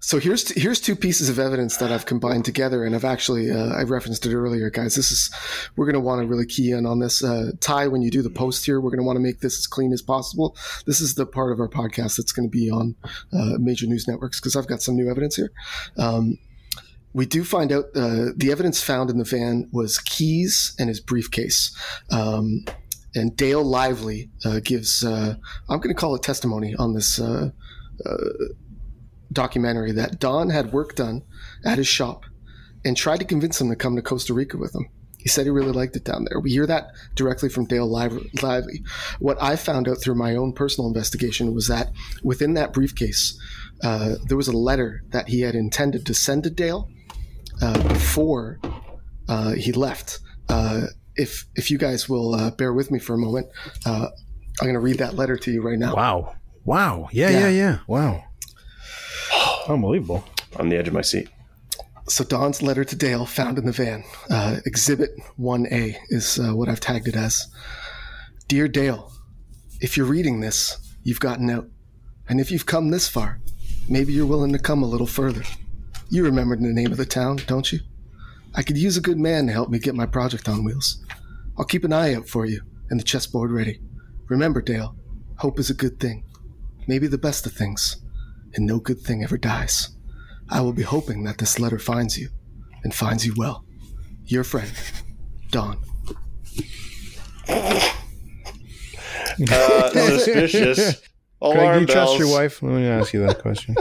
So here's here's two pieces of evidence that I've combined together, and I've actually uh, I referenced it earlier, guys. This is we're going to want to really key in on this. Uh, Tye, when you do the post here, we're going to want to make this as clean as possible. This is the part of our podcast that's going to be on uh, major news networks because I've got some new evidence here. Um, we do find out uh, the evidence found in the van was keys and his briefcase. Um, and Dale Lively uh, gives, uh, I'm going to call it testimony on this uh, documentary that Don had work done at his shop and tried to convince him to come to Costa Rica with him. He said he really liked it down there. We hear that directly from Dale Lively. What I found out through my own personal investigation was that within that briefcase, uh, there was a letter that he had intended to send to Dale uh, before uh, he left. Uh, if if you guys will uh, bear with me for a moment, uh, I'm going to read that letter to you right now. Wow. Wow. Yeah, Yeah. yeah, yeah. Wow. Unbelievable. On the edge of my seat. So Don's letter to Dale, found in the van, uh, Exhibit 1A is uh, what I've tagged it as. Dear Dale, if you're reading this, you've gotten out. And if you've come this far, maybe you're willing to come a little further. You remember the name of the town, don't you? I could use a good man to help me get my project on wheels. I'll keep an eye out for you and the chessboard ready. Remember, Dale, hope is a good thing, maybe the best of things, and no good thing ever dies. I will be hoping that this letter finds you, and finds you well. Your friend, Don. Uh, suspicious. <laughs> Craig, do Alarm you trust your wife? Let me ask you that question.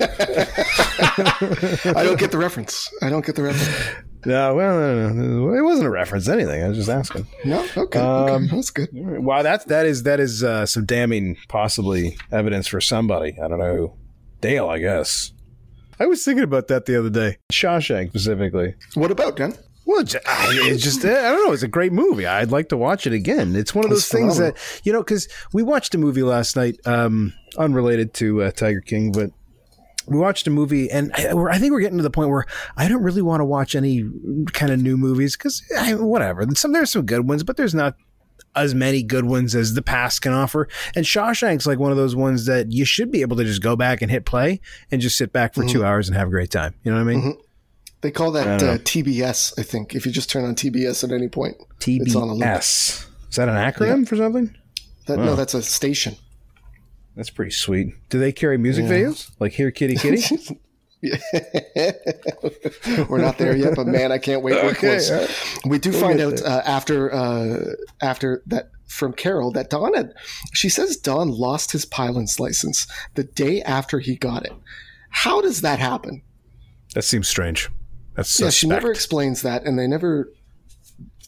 <laughs> I don't get the reference. I don't get the reference. no, well, no, no, no. it wasn't a reference to anything. I was just asking. No, okay, Um, okay, that's good. Wow, that's that is that is uh, some damning, possibly evidence for somebody. I don't know who. Dale, I guess. I was thinking about that the other day. Shawshank specifically. What about Dan? Well, it's just I don't know. It's a great movie. I'd like to watch it again. It's one of those things that you know because we watched a movie last night, um, unrelated to uh, Tiger King, but we watched a movie, and I, we're- I think we're getting to the point where I don't really want to watch any kind of new movies because whatever. Some there's some good ones, but there's not as many good ones as the past can offer. And Shawshank's like one of those ones that you should be able to just go back and hit play and just sit back for two hours and have a great time. You know what I mean? They call that don't uh. TBS, I think, if you just turn on TBS at any point. It's on a loop. TBS. Is that an acronym for something? That, No, that's a station. That's pretty sweet. Do they carry music videos like "Here Kitty Kitty"? <laughs> We're not there yet, but man, I can't wait. We're Okay, close. all right. We do find out uh, after uh, after that from Carole that Don had. She says Don lost his pilot's license the day after he got it. How does that happen? that seems strange. That's Yeah, suspect. she never explains that, and they never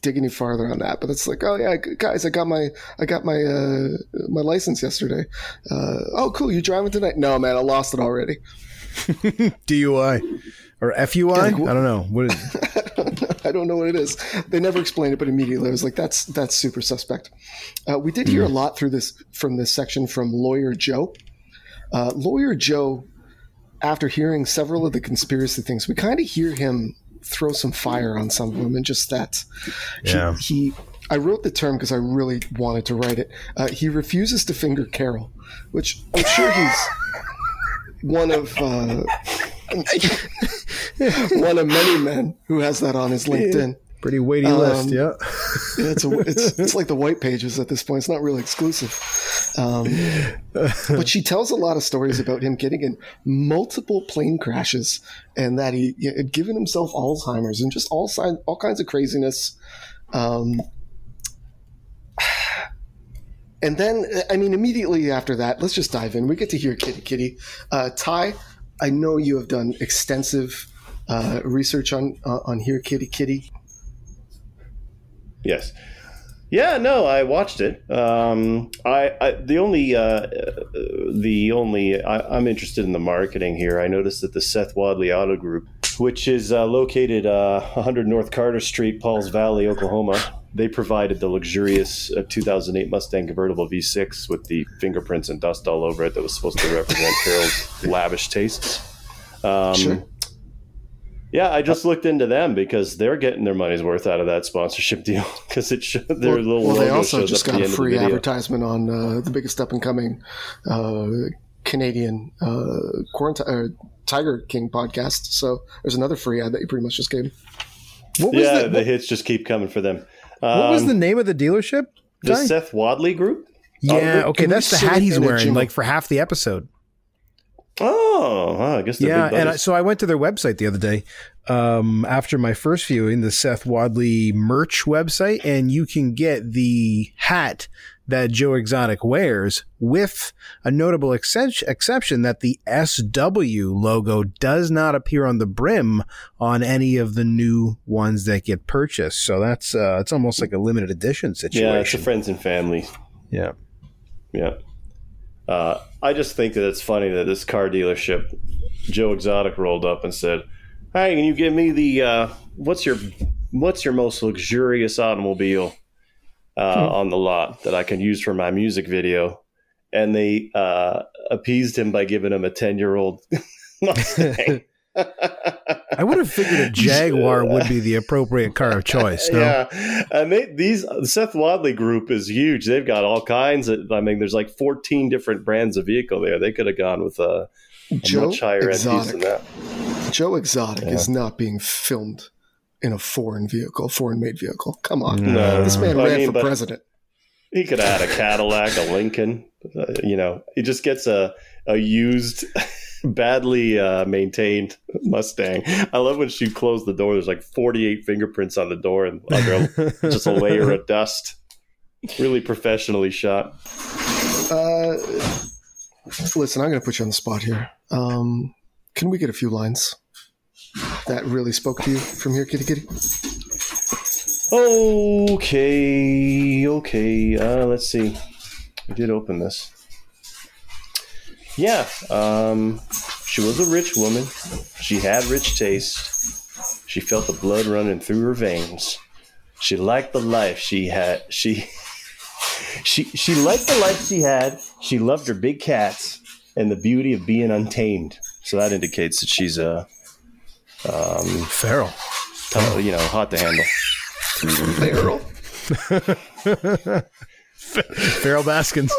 dig any farther on that. But it's like, oh yeah, guys, I got my I got my uh, my license yesterday. Uh, oh, cool, you driving tonight? No, man, I lost it already. <laughs> DUI or FUI. like, I don't know. What is, <laughs> I don't know what it is. They never explained it, but immediately I was like, "That's that's super suspect." Uh, we did hear a lot through this from this section from lawyer Joe. Uh, lawyer Joe, after hearing several of the conspiracy things, we kind of hear him throw some fire on some of them, and just that. He- Yeah. He, I wrote the term because I really wanted to write it. Uh, he refuses to finger Carole, which I'm sure he's one of. Uh, <laughs> one of many men who has that on his LinkedIn. pretty weighty Um, list. Yeah. It's, a, it's it's like the white pages at this point. It's not really exclusive. Um, <laughs> but she tells a lot of stories about him getting in multiple plane crashes and that he had given himself Alzheimer's and just all sign, all kinds of craziness. Um, <sighs> and then, I mean, immediately after that, let's just dive in. We get to hear Kitty Kitty. Uh, Tye, I know you have done extensive uh, research on uh, on Here Kitty Kitty. Yes. Yeah, no, I watched it. Um, I, I the only uh, the only I, I'm interested in the marketing here. I noticed that the Seth Wadley Auto Group, which is uh, located uh, 100 North Carter Street, Pauls Valley, Oklahoma, they provided the luxurious uh, 2008 Mustang convertible V6 with the fingerprints and dust all over it that was supposed to represent Carole's lavish tastes. Um, Sure. Yeah, I just looked into them because they're getting their money's worth out of that sponsorship <laughs> deal because it showed their well, little well, they also just got a end of the free advertisement on uh, the biggest up and coming uh, Canadian uh, quarantine, uh, Tiger King podcast. So there's another free ad that you pretty much just gave. What was Yeah, the, the hits just keep coming for them. what was Um, the name of the dealership? the Seth Wadley Group? yeah. Uh, Okay, can that's the hat he's wearing, like for half the episode. Oh, wow, I guess they're yeah, and I, so I went to their website the other day um, after my first viewing, the Seth Wadley merch website, and you can get the hat that Joe Exotic wears with a notable excep- exception that the SW logo does not appear on the brim on any of the new ones that get purchased. So that's uh, it's almost like a limited edition situation. yeah, it's a friends and family. Yeah. Yeah. Uh, I just think that it's funny that this car dealership, Joe Exotic rolled up and said, "Hey, can you give me the uh, what's your what's your most luxurious automobile?" uh, on the lot that I can use for my music video, and they uh, appeased him by giving him a ten year old <laughs> Mustang. <laughs> I would have figured a <laughs> Jaguar would be the appropriate car of choice. No? Yeah, and they, these the Seth Wadley group is huge. They've got all kinds of. I mean, there's like 14 different brands of vehicle there. They could have gone with a, a Joe much higher end piece Exotic. than that. Joe Exotic is not being filmed in a foreign vehicle, foreign made vehicle. Come on. No, This man I ran mean, for president. He could add a Cadillac, a Lincoln. Uh, you know, he just gets a a used, badly uh, maintained Mustang. I love when she closed the door. There's like 48 fingerprints on the door and under <laughs> just a layer of dust. Really professionally shot. Uh, listen, I'm going to put you on the spot here. Um, can we get a few lines that really spoke to you from here, Kitty Kitty? Okay, okay. Uh, let's see. I did open this. Yeah, um, she was a rich woman. She had rich taste. She felt the blood running through her veins. She liked the life she had. She <laughs> she she liked the life she had. She loved her big cats and the beauty of being untamed. So that indicates that she's a um, Feral. tough- you know hot to handle. feral. <laughs> Feral Baskins.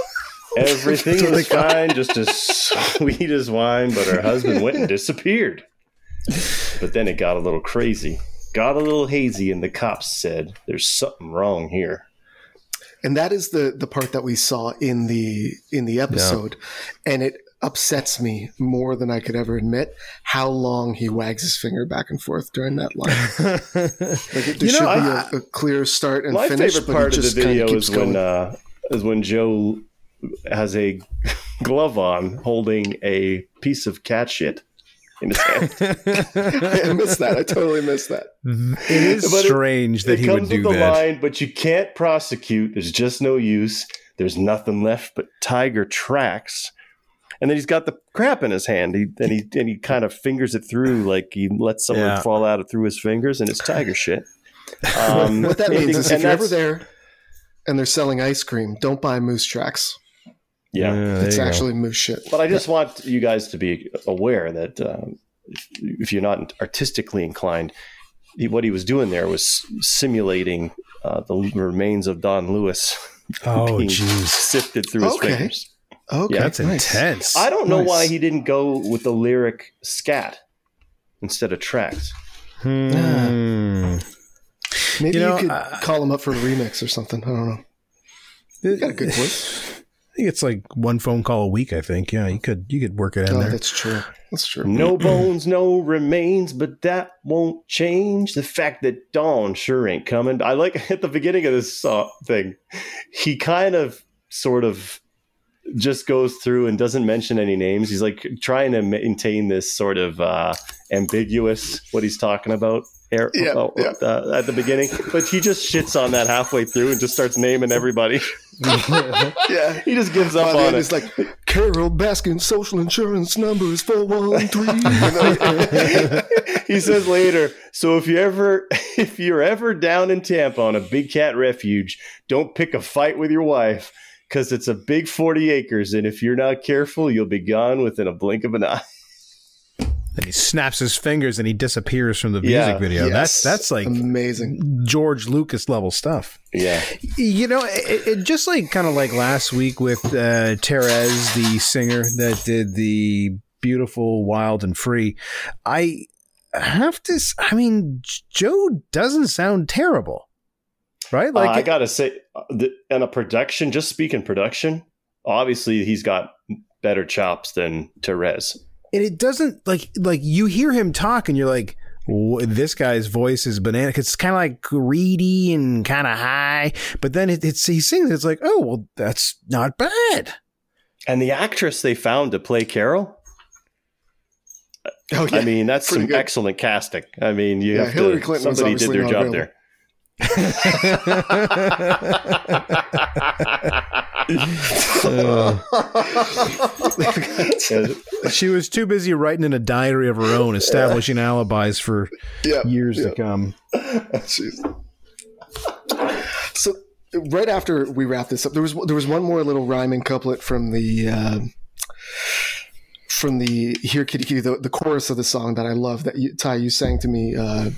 Everything <laughs> was fine, just as sweet as wine, but her husband went and disappeared. But then it got a little crazy, got a little hazy, and the cops said, There's something wrong here. and that is the the part that we saw in the in the episode and it upsets me more than i could ever admit how long he wags his finger back and forth during that line <laughs> like it, there You should I- be a, a clear start and My finish favorite but part of the just kinda video keeps is when going. uh, is when Joe has a <laughs> glove on holding a piece of cat shit in his hand. <laughs> <laughs> i missed that i totally missed that It is But it- strange that it he comes would do with the that. line, but you can't prosecute. There's just no use. There's nothing left but tiger tracks. And then he's got the crap in his hand. He and he and he kind of fingers it through like he lets something Yeah. fall out of through his fingers, and it's tiger shit. Um, what that means is if you're ever there and they're selling ice cream don't buy moose tracks yeah. there it's you go. actually moose shit But I just want you guys to be aware that um, if, if you're not artistically inclined, he, what he was doing there was simulating uh, the remains of Don Lewis <laughs> Oh, being jeez. sifted through his Okay. fingers. okay That's nice. intense. I don't know Nice. why he didn't go with the lyric scat instead of tracks. Hmm. maybe You know, you could uh, call him up for a remix or something i don't know you got a good voice I think it's like one phone call a week. I think. Yeah, you could you could work it in oh there. that's true that's true No <clears throat> bones, no remains, but that won't change the fact that Don sure ain't coming. I like <laughs> at the beginning of this uh, thing, he kind of sort of just goes through and doesn't mention any names. He's like trying to maintain this sort of uh, ambiguous what he's talking about. Air, Yeah, uh, yeah. uh, at the beginning, but he just shits on that halfway through and just starts naming everybody. <laughs> yeah <laughs> he just gives up the on it. it's like Carole Baskin's social insurance number is four one three. <laughs> He says later so if you ever if you're ever down in tampa on a big cat refuge don't pick a fight with your wife because it's a big 40 acres and if you're not careful you'll be gone within a blink of an eye and he snaps his fingers and he disappears from the music Yeah. video. That's Yes. that's like amazing. George Lucas level stuff. yeah You know, it, it just like kind of like last week with uh, Therese, the singer that did the beautiful, wild and free. I have to. I mean, Joe doesn't sound terrible, right? Like Uh, i gotta say uh, and a production just speaking production obviously he's got better chops than Therese. And it doesn't like like you hear him talk and you're like this guy's voice is banana 'cause it's kind of like greedy and kind of high but then it, it's he sings it's like oh well that's not bad. And the actress they found to play carole? Oh yeah, i mean that's pretty some good. excellent casting. I mean you Yeah, have Hillary to Clinton somebody did their job not there Uh, she was too busy writing in a diary of her own establishing alibis for yeah, years yeah. to come. So right after we wrap this up, there was there was one more little rhyming couplet from the uh, from the "Here Kitty Kitty," the, the chorus of the song that I love that you, Tye you sang to me, uh,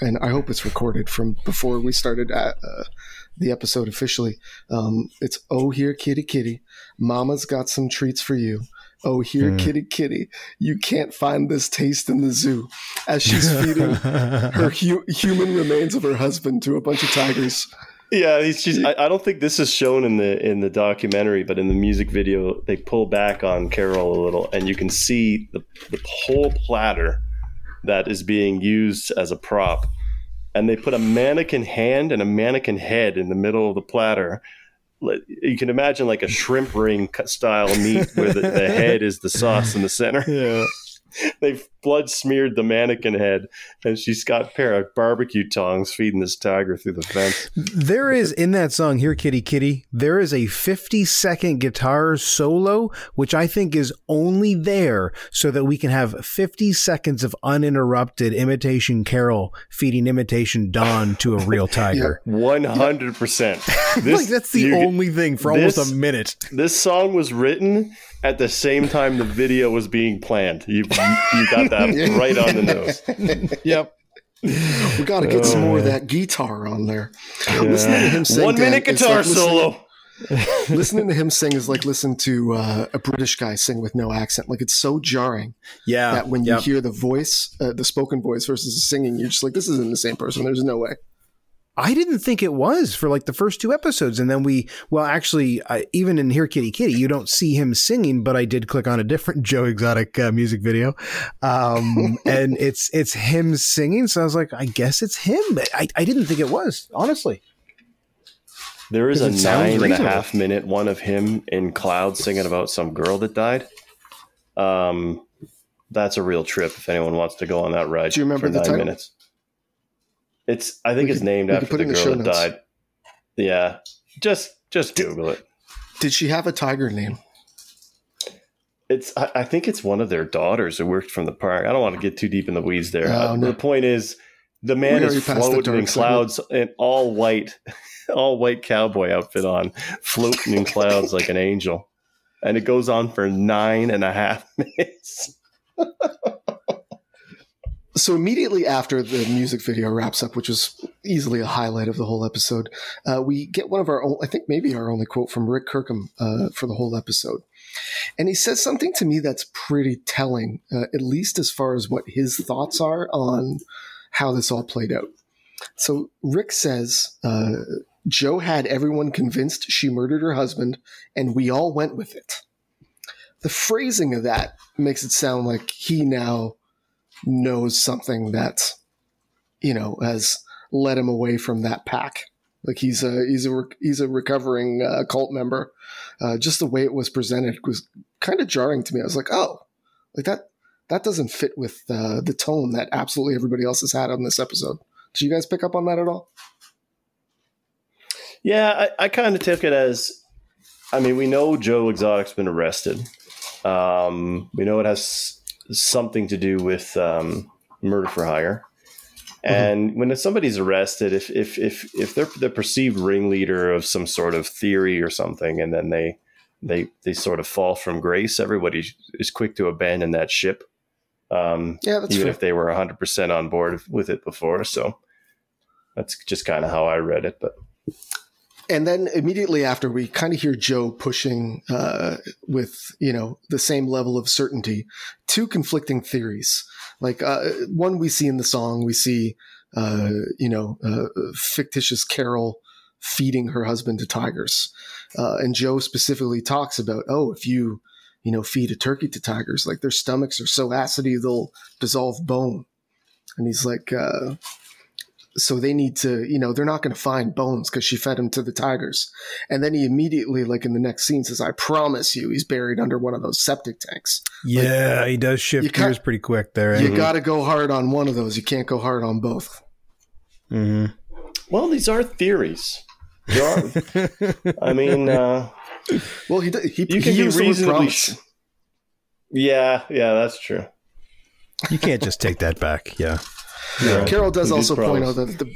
and I hope it's recorded from before we started at, uh, the episode officially. Um, it's "Oh here Kitty Kitty, Mama's got some treats for you." Oh, here, mm. kitty, kitty, you can't find this taste in the zoo. As she's feeding <laughs> her hu- human remains of her husband to a bunch of tigers. Yeah, he's just, I, I, don't think this is shown in the in the documentary, but in the music video, they pull back on Carole a little, and you can see the, the whole platter that is being used as a prop. And they put a mannequin hand and a mannequin head in the middle of the platter. You can imagine like a shrimp ring style meat where the, the <laughs> head is the sauce in the center. Yeah. <laughs> They've blood smeared the mannequin head, and she's got a pair of barbecue tongs feeding this tiger through the fence. There is in that song "Here, Kitty, Kitty." There is a fifty-second guitar solo, which I think is only there so that we can have fifty seconds of uninterrupted imitation Carole feeding imitation Don to a real <laughs> tiger. One hundred percent. <laughs> Like that's the you, only thing for this, almost a minute. This song was written at the same time the video was being planned. You you got that <laughs> right on the nose. Yep. We got to get some more of that guitar on there. Yeah. Listening to him sing one minute guitar like solo. Listening, <laughs> listening to him sing is like listening to uh, a British guy sing with no accent. Like it's so jarring. Yeah. That when you yep. hear the voice, uh, the spoken voice versus the singing, you're just like, this isn't the same person. There's no way. I didn't think it was for like the first two episodes, and then we, well, actually, I, even in Here Kitty Kitty, you don't see him singing, but I did click on a different <laughs> Joe Exotic uh, music video, um, <laughs> and it's it's him singing. So I was like, I guess it's him, but I, I didn't think it was honestly. There is a nine and a half minute one of him in clouds singing about some girl that died. Um, that's a real trip. If anyone wants to go on that ride, do you remember the nine title? minutes? It's I think we it's could, named after the girl that died. Yeah, just just did, Google it. Did she have a tiger name? It's I, I, think it's one of their daughters who worked from the park. I don't want to get too deep in the weeds there. Oh, uh, no. The point is, the man is floating in clouds in all white, <laughs> all white cowboy outfit on, floating in clouds like an <laughs> angel, and it goes on for nine and a half <laughs> minutes so immediately after the music video wraps up, which was easily a highlight of the whole episode, uh, we get one of our, own, I think maybe our only quote from Rick Kirkham uh, for the whole episode, and he says something to me that's pretty telling, uh, at least as far as what his thoughts are on how this all played out. So Rick says, uh, "Joe had everyone convinced she murdered her husband, and we all went with it." The phrasing of that makes it sound like he now knows something that you know has led him away from that pack. Like he's a he's a he's a recovering uh, cult member. Uh, just the way it was presented was kind of jarring to me. I was like, oh, like that that doesn't fit with uh, the tone that absolutely everybody else has had on this episode. Did you guys pick up on that at all? Yeah, I, I kind of took it as, I mean, we know Joe Exotic's been arrested. Um, we know it has something to do with um, murder for hire. Mm-hmm. And mm-hmm. when somebody's arrested, if if if if they're the perceived ringleader of some sort of theory or something, and then they they they sort of fall from grace, everybody is quick to abandon that ship. Um, yeah, even true. if they were hundred percent on board with it before. So that's just kind of how I read it. But and then immediately after, we kind of hear Joe pushing uh, with you know the same level of certainty two conflicting theories. Like uh, one we see in the song, we see uh, you know uh, fictitious Carole feeding her husband to tigers, uh, and Joe specifically talks about oh if you you know feed a turkey to tigers, like their stomachs are so acidy they'll dissolve bone, and he's like uh, so they need to, you know, they're not going to find Bones because she fed him to the tigers. And then he immediately, like in the next scene, says, "I promise you, he's buried under one of those septic tanks." Yeah, like, he does shift gears pretty quick there. You mm-hmm. got to go hard on one of those. You can't go hard on both. Mm-hmm. Well, these are theories. Are, I mean, uh, well, he he, you can he be reasonably. Sh- yeah, yeah, that's true. You can't just take that back. Yeah. Yeah. Carole does also point out that the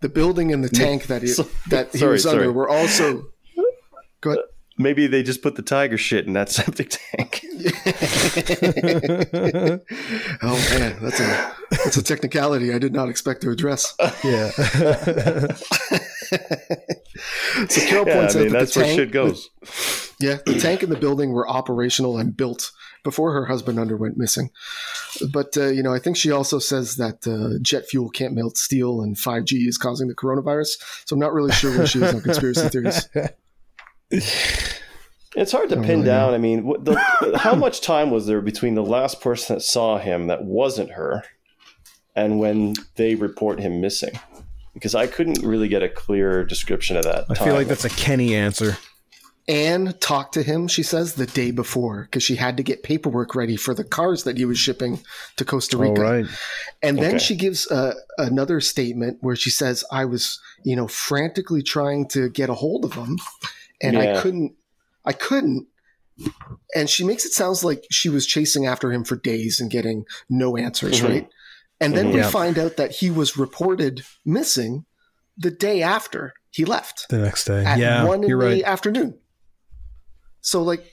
the building and the tank that he <laughs> So- that he sorry, was under sorry. were also. <laughs> Go ahead. Maybe they just put the tiger shit in that <laughs> septic tank. Oh man, that's a that's a technicality I did not expect to address. yeah. So Carole yeah, I points mean, out that that's the where tank, shit goes. yeah, the tank and the building were operational and built before her husband underwent missing. But uh, you know, I think she also says that uh, jet fuel can't melt steel and 5G is causing the coronavirus. So I'm not really sure where she is on conspiracy theories. <laughs> It's hard to pin really down. I mean, the, how much time was there between the last person that saw him that wasn't her and when they report him missing? Because I couldn't really get a clear description of that. I feel like that's a Kenny answer. Anne talked to him, she says, the day before because she had to get paperwork ready for the cars that he was shipping to Costa Rica. right. And then Okay. she gives uh, another statement where she says, I was, you know, frantically trying to get a hold of him and I couldn't, I couldn't. And she makes it sounds like she was chasing after him for days and getting no answers, Mhm. right? And then Mhm. we Yeah. find out that he was reported missing the day after he left The next day. at yeah, one in the right. afternoon. So like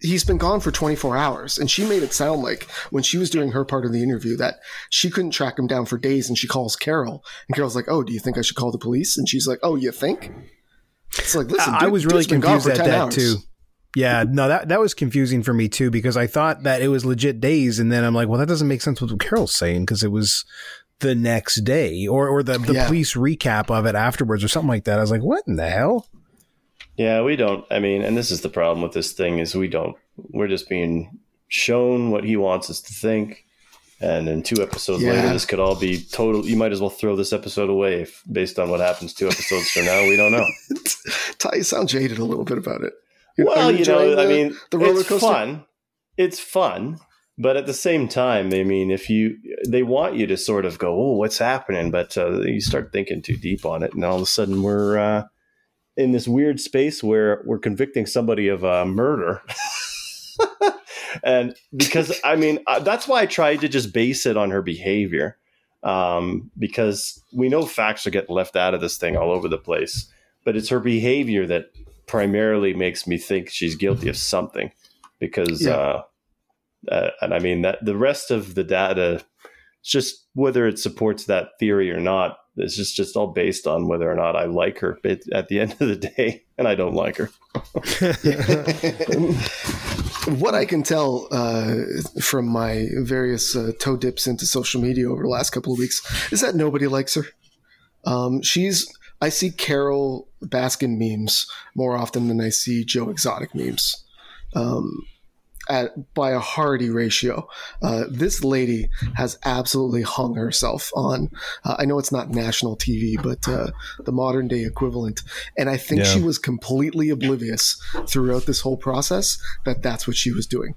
he's been gone for 24 hours and she made it sound like when she was doing her part of the interview that she couldn't track him down for days and she calls Carole and Carole's like, "Oh, do you think I should call the police?" And she's like, "Oh, you think?" It's like, listen, I dude- was really confused at 10 that hours. too. Yeah, no, that that was confusing for me too because I thought that it was legit days, and then I'm like, well, that doesn't make sense with what Carole's saying because it was the next day or or the the Yeah. police recap of it afterwards or something like that. I was like, what in the hell? Yeah, we don't. I mean, and this is the problem with this thing is we don't. We're just being shown what he wants us to think, and then two episodes Yeah. later, this could all be total. You might as well throw this episode away if, based on what happens two episodes from now. We don't know. <laughs> Tye, you sound jaded a little bit about it. Well, Are you enjoying know, I mean, the roller it's coaster? fun. It's fun, but at the same time, I mean, if you they want you to sort of go, "Oh, what's happening?" But uh, you start thinking too deep on it, and all of a sudden we're uh, in this weird space where we're convicting somebody of uh, murder. <laughs> and because I mean, uh, that's why I tried to just base it on her behavior, um, because we know facts are getting left out of this thing all over the place, but it's her behavior that primarily makes me think she's guilty of something because Yeah. uh, uh, and i mean that the rest of the data it's just whether it supports that theory or not it's just just all based on whether or not i like her at the <laughs> end of the day and i don't like her <laughs> what I can tell uh, from my various uh, toe dips into social media over the last couple of weeks is that nobody likes her. Um, she's I see Carole Baskin memes more often than I see Joe Exotic memes. Um, at, by a hearty ratio, uh, this lady has absolutely hung herself on. Uh, I know it's not national TV, but uh, the modern day equivalent. And I think Yeah. she was completely oblivious throughout this whole process that that's what she was doing.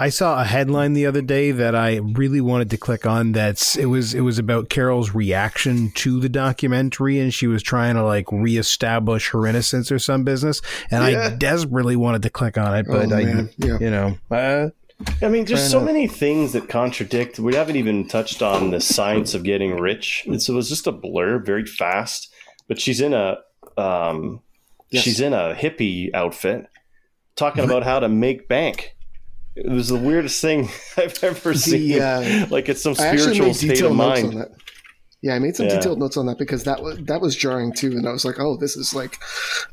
I saw a headline the other day that I really wanted to click on. That's it was it was about Carole's reaction to the documentary, and she was trying to like reestablish her innocence or some business. And Yeah. I desperately wanted to click on it, but oh, I. Yeah. you know, uh, i mean there's so enough. many things that contradict we haven't even touched on the science of getting rich it's, it was just a blur very fast but she's in a um, Yes. she's in a hippie outfit talking about how to make bank it was the weirdest thing <laughs> i've ever seen uh, like it's some spiritual state of mind that. Yeah, I made some Yeah. detailed notes on that because that was that was jarring too, and I was like, "Oh, this is like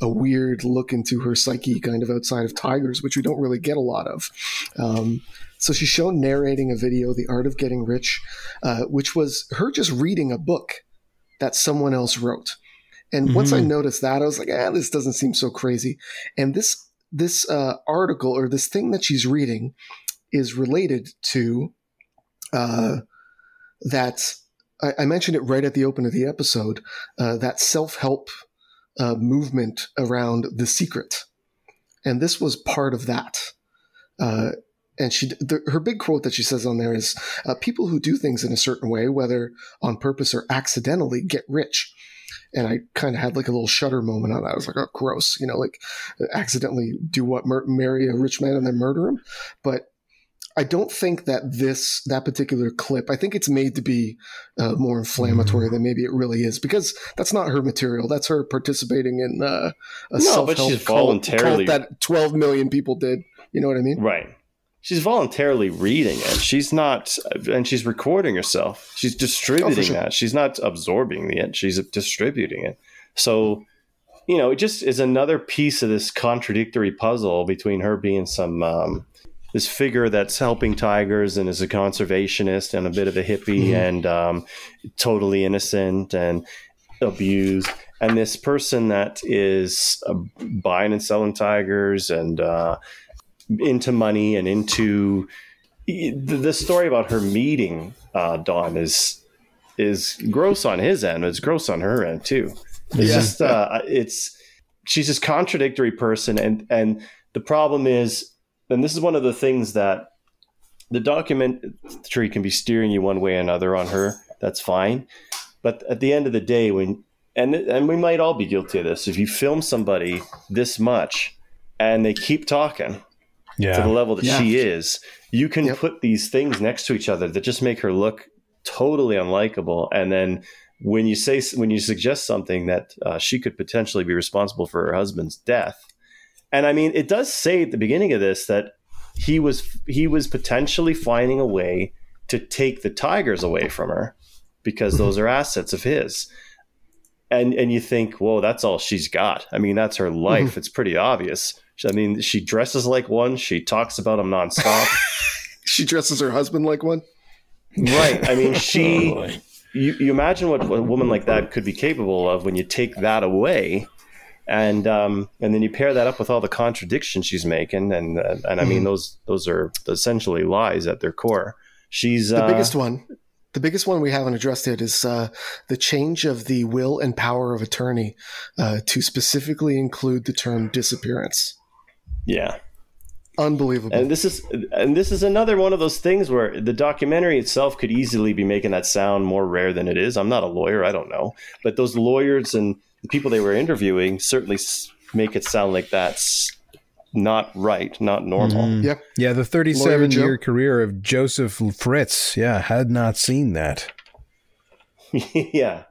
a weird look into her psyche, kind of outside of tigers, which we don't really get a lot of." Um, so she's shown narrating a video, "The Art of Getting Rich," uh, which was her just reading a book that someone else wrote. And once I Mhm. noticed that, I was like, "Ah, this doesn't seem so crazy." And this this uh, article or this thing that she's reading is related to uh, that I, I mentioned it right at the open of the episode uh, that self help uh, movement around the secret, and this was part of that. Uh, and she, the, her big quote that she says on there is, uh, "People who do things in a certain way, whether on purpose or accidentally, get rich." And I kind of had like a little shudder moment on that. I was like, "Oh, gross!" You know, like accidentally do what, mur- marry a rich man and then murder him. But I don't think that this that particular clip. I think it's made to be uh, more inflammatory than maybe it really is because that's not her material. That's her participating in uh, a No, self but she's voluntarily- that twelve million people did. You know what I mean? Right. She's voluntarily reading it. She's not, and she's recording herself. She's distributing sure. that. She's not absorbing it. She's distributing it. So, you know, it just is another piece of this contradictory puzzle between her being some um, this figure that's helping tigers and is a conservationist and a bit of a hippie and um, totally innocent and abused, and this person that is uh, buying and selling tigers and uh, into money and into the, the story about her meeting uh, Don is is gross on his end. It's gross on her end too. It's Yeah. just uh, it's she's this contradictory person, and and the problem is, and this is one of the things that the documentary can be steering you one way or another on her. That's fine, but at the end of the day, when and and we might all be guilty of this. If you film somebody this much and they keep talking to the level that Yeah. she is, you can Yep. put these things next to each other that just make her look totally unlikable. And then when you say when you suggest something that uh, she could potentially be responsible for her husband's death, and I mean, it does say at the beginning of this that he was he was potentially finding a way to take the tigers away from her because those are assets of his. And and you think, whoa, that's all she's got. I mean, that's her life. It's pretty obvious. I mean, she dresses like one. She talks about him nonstop. <laughs> She dresses her husband like one. right. I mean, she. <laughs> Oh, you, you imagine what a woman like that could be capable of when you take that away, and um, and then you pair that up with all the contradictions she's making, and uh, and I mean those those are essentially lies at their core. She's The uh, biggest one, the biggest one we haven't addressed yet is uh, the change of the will and power of attorney uh, to specifically include the term disappearance. yeah. Unbelievable. and this is and this is another one of those things where the documentary itself could easily be making that sound more rare than it is. I'm not a lawyer, I don't know, but those lawyers and the people they were interviewing certainly make it sound like that's not right, not normal. Mhm. Yeah. Yeah, the 37 year career of Joseph Fritz. Yeah, had not seen that. <laughs> yeah.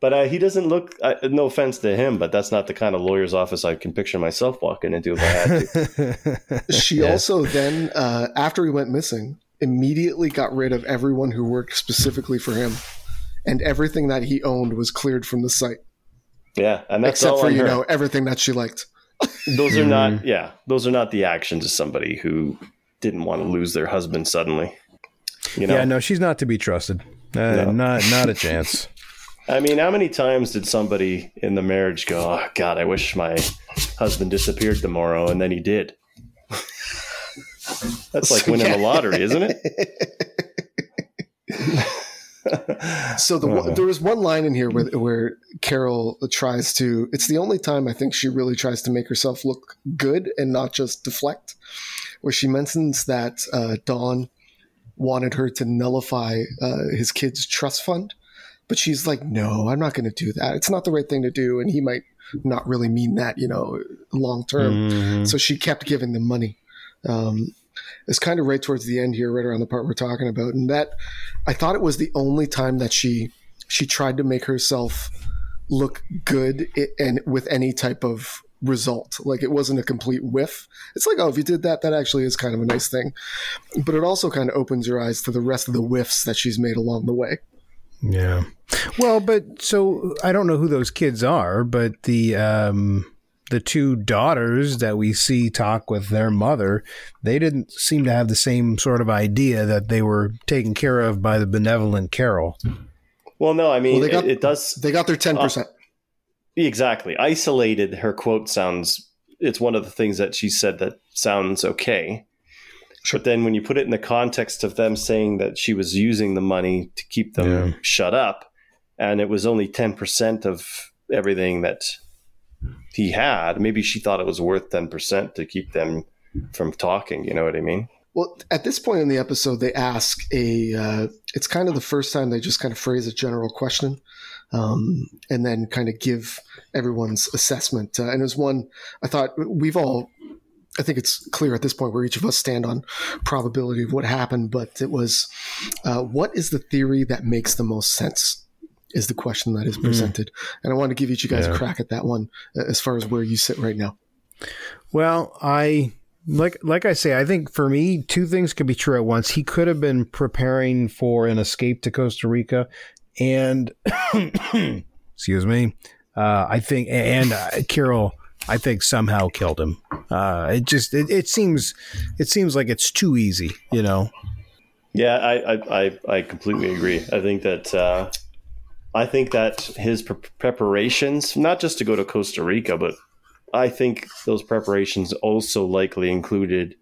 But uh, he doesn't look. Uh, no offense to him, but that's not the kind of lawyer's office I can picture myself walking into if I had to. <laughs> she Yeah. also then, uh, after he went missing, immediately got rid of everyone who worked specifically for him, and everything that he owned was cleared from the site, Yeah, and that's except all for you her. know everything that she liked. Those are not. Yeah, those are not the actions of somebody who didn't want to lose their husband suddenly. You know, Yeah, no, she's not to be trusted. Uh, No. Not not a <laughs> chance. I mean, how many times did somebody in the marriage go, "Oh God, I wish my husband disappeared tomorrow," and then he did? <laughs> That's like <laughs> winning the lottery, isn't it? So the Uh-huh. there was one line in here where where Carole tries to. It's the only time I think she really tries to make herself look good and not just deflect. Where she mentions that uh, Don wanted her to nullify uh, his kid's trust fund, but she's like, "No, I'm not going to do that. It's not the right thing to do." And he might not really mean that, you know, long term. Mhm. So she kept giving them money. Um, it's kind of right towards the end here, right around the part we're talking about, and that I thought it was the only time that she she tried to make herself look good and with any type of result. Like it wasn't a complete whiff. It's like, oh, if you did that, that actually is kind of a nice thing. But it also kind of opens your eyes to the rest of the whiffs that she's made along the way. Yeah. Well, but so I don't know who those kids are, but the um the two daughters that we see talk with their mother, they didn't seem to have the same sort of idea that they were taken care of by the benevolent Carole. well, no, I mean, Well, they got- it, it does They got their ten percent. Uh, exactly isolated. Her quote sounds. It's one of the things that she said that sounds okay. But then when you put it in the context of them saying that she was using the money to keep them Yeah. shut up, and it was only 10% of everything that he had, maybe she thought it was worth 10% to keep them from talking. You know what I mean? Well, at this point in the episode, they ask a. Uh, it's kind of the first time they just kind of phrase a general question, um, and then kind of give everyone's assessment. Uh, and it was one I thought we've all I think it's clear at this point where each of us stand on probability of what happened, but it was uh, what is the theory that makes the most sense? Is the question that is presented. And I want to give each of you guys Yeah. a crack at that one uh, as far as where you sit right now. Well, I like like I say, I think for me, two things could be true at once. He could have been preparing for an escape to Costa Rica, and <coughs> excuse me, uh, I think, and uh, Carole, I think somehow killed him. Uh, it just it, it seems it seems like it's too easy, you know. Yeah, I, I, I, I completely agree. I think that uh, I think that his pre- preparations, not just to go to Costa Rica, but I think those preparations also likely included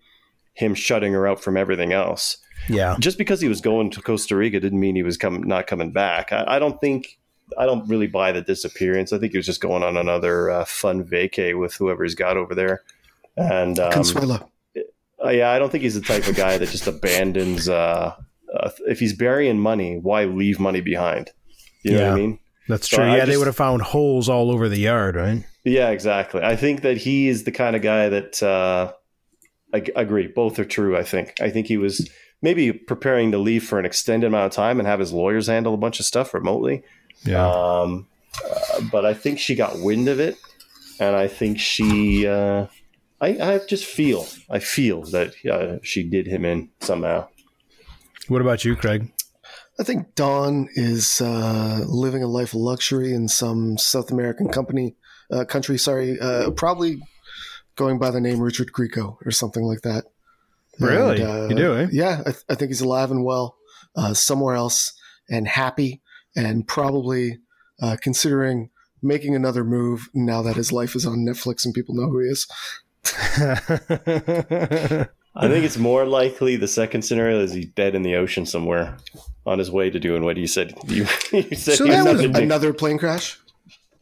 him shutting her out from everything else. Yeah, Just because he was going to Costa Rica didn't mean he was coming not coming back. I, I don't think I don't really buy the disappearance. I think he was just going on another uh, fun vacay with whoever he's got over there. And um, Consuela. uh, yeah, I don't think he's the type of guy that just abandons. Uh, uh, if he's burying money, why leave money behind? You know what Yeah. I mean? that's So true. I yeah, they would have found holes all over the yard, right? Yeah, exactly. I think that he is the kind of guy that uh, I g- agree. Both are true. I think. I think he was maybe preparing to leave for an extended amount of time and have his lawyers handle a bunch of stuff remotely. Um, uh, but I think she got wind of it, and I think she. Uh, I, I just feel. I feel that uh, she did him in somehow. What about you, Craig? I think Don is uh, living a life of luxury in some South American company uh, country. Sorry, uh, probably going by the name Richard Grieco or something like that. Really? And, uh, You do, eh? Yeah, I, I think he's alive and well uh, somewhere else and happy, and probably uh, considering making another move now that his life is on Netflix and people know who he is. <laughs> I think it's more likely the second scenario is he's dead in the ocean somewhere on his way to doing what he said. You, <laughs> you said So that was was gonna do. Another plane crash.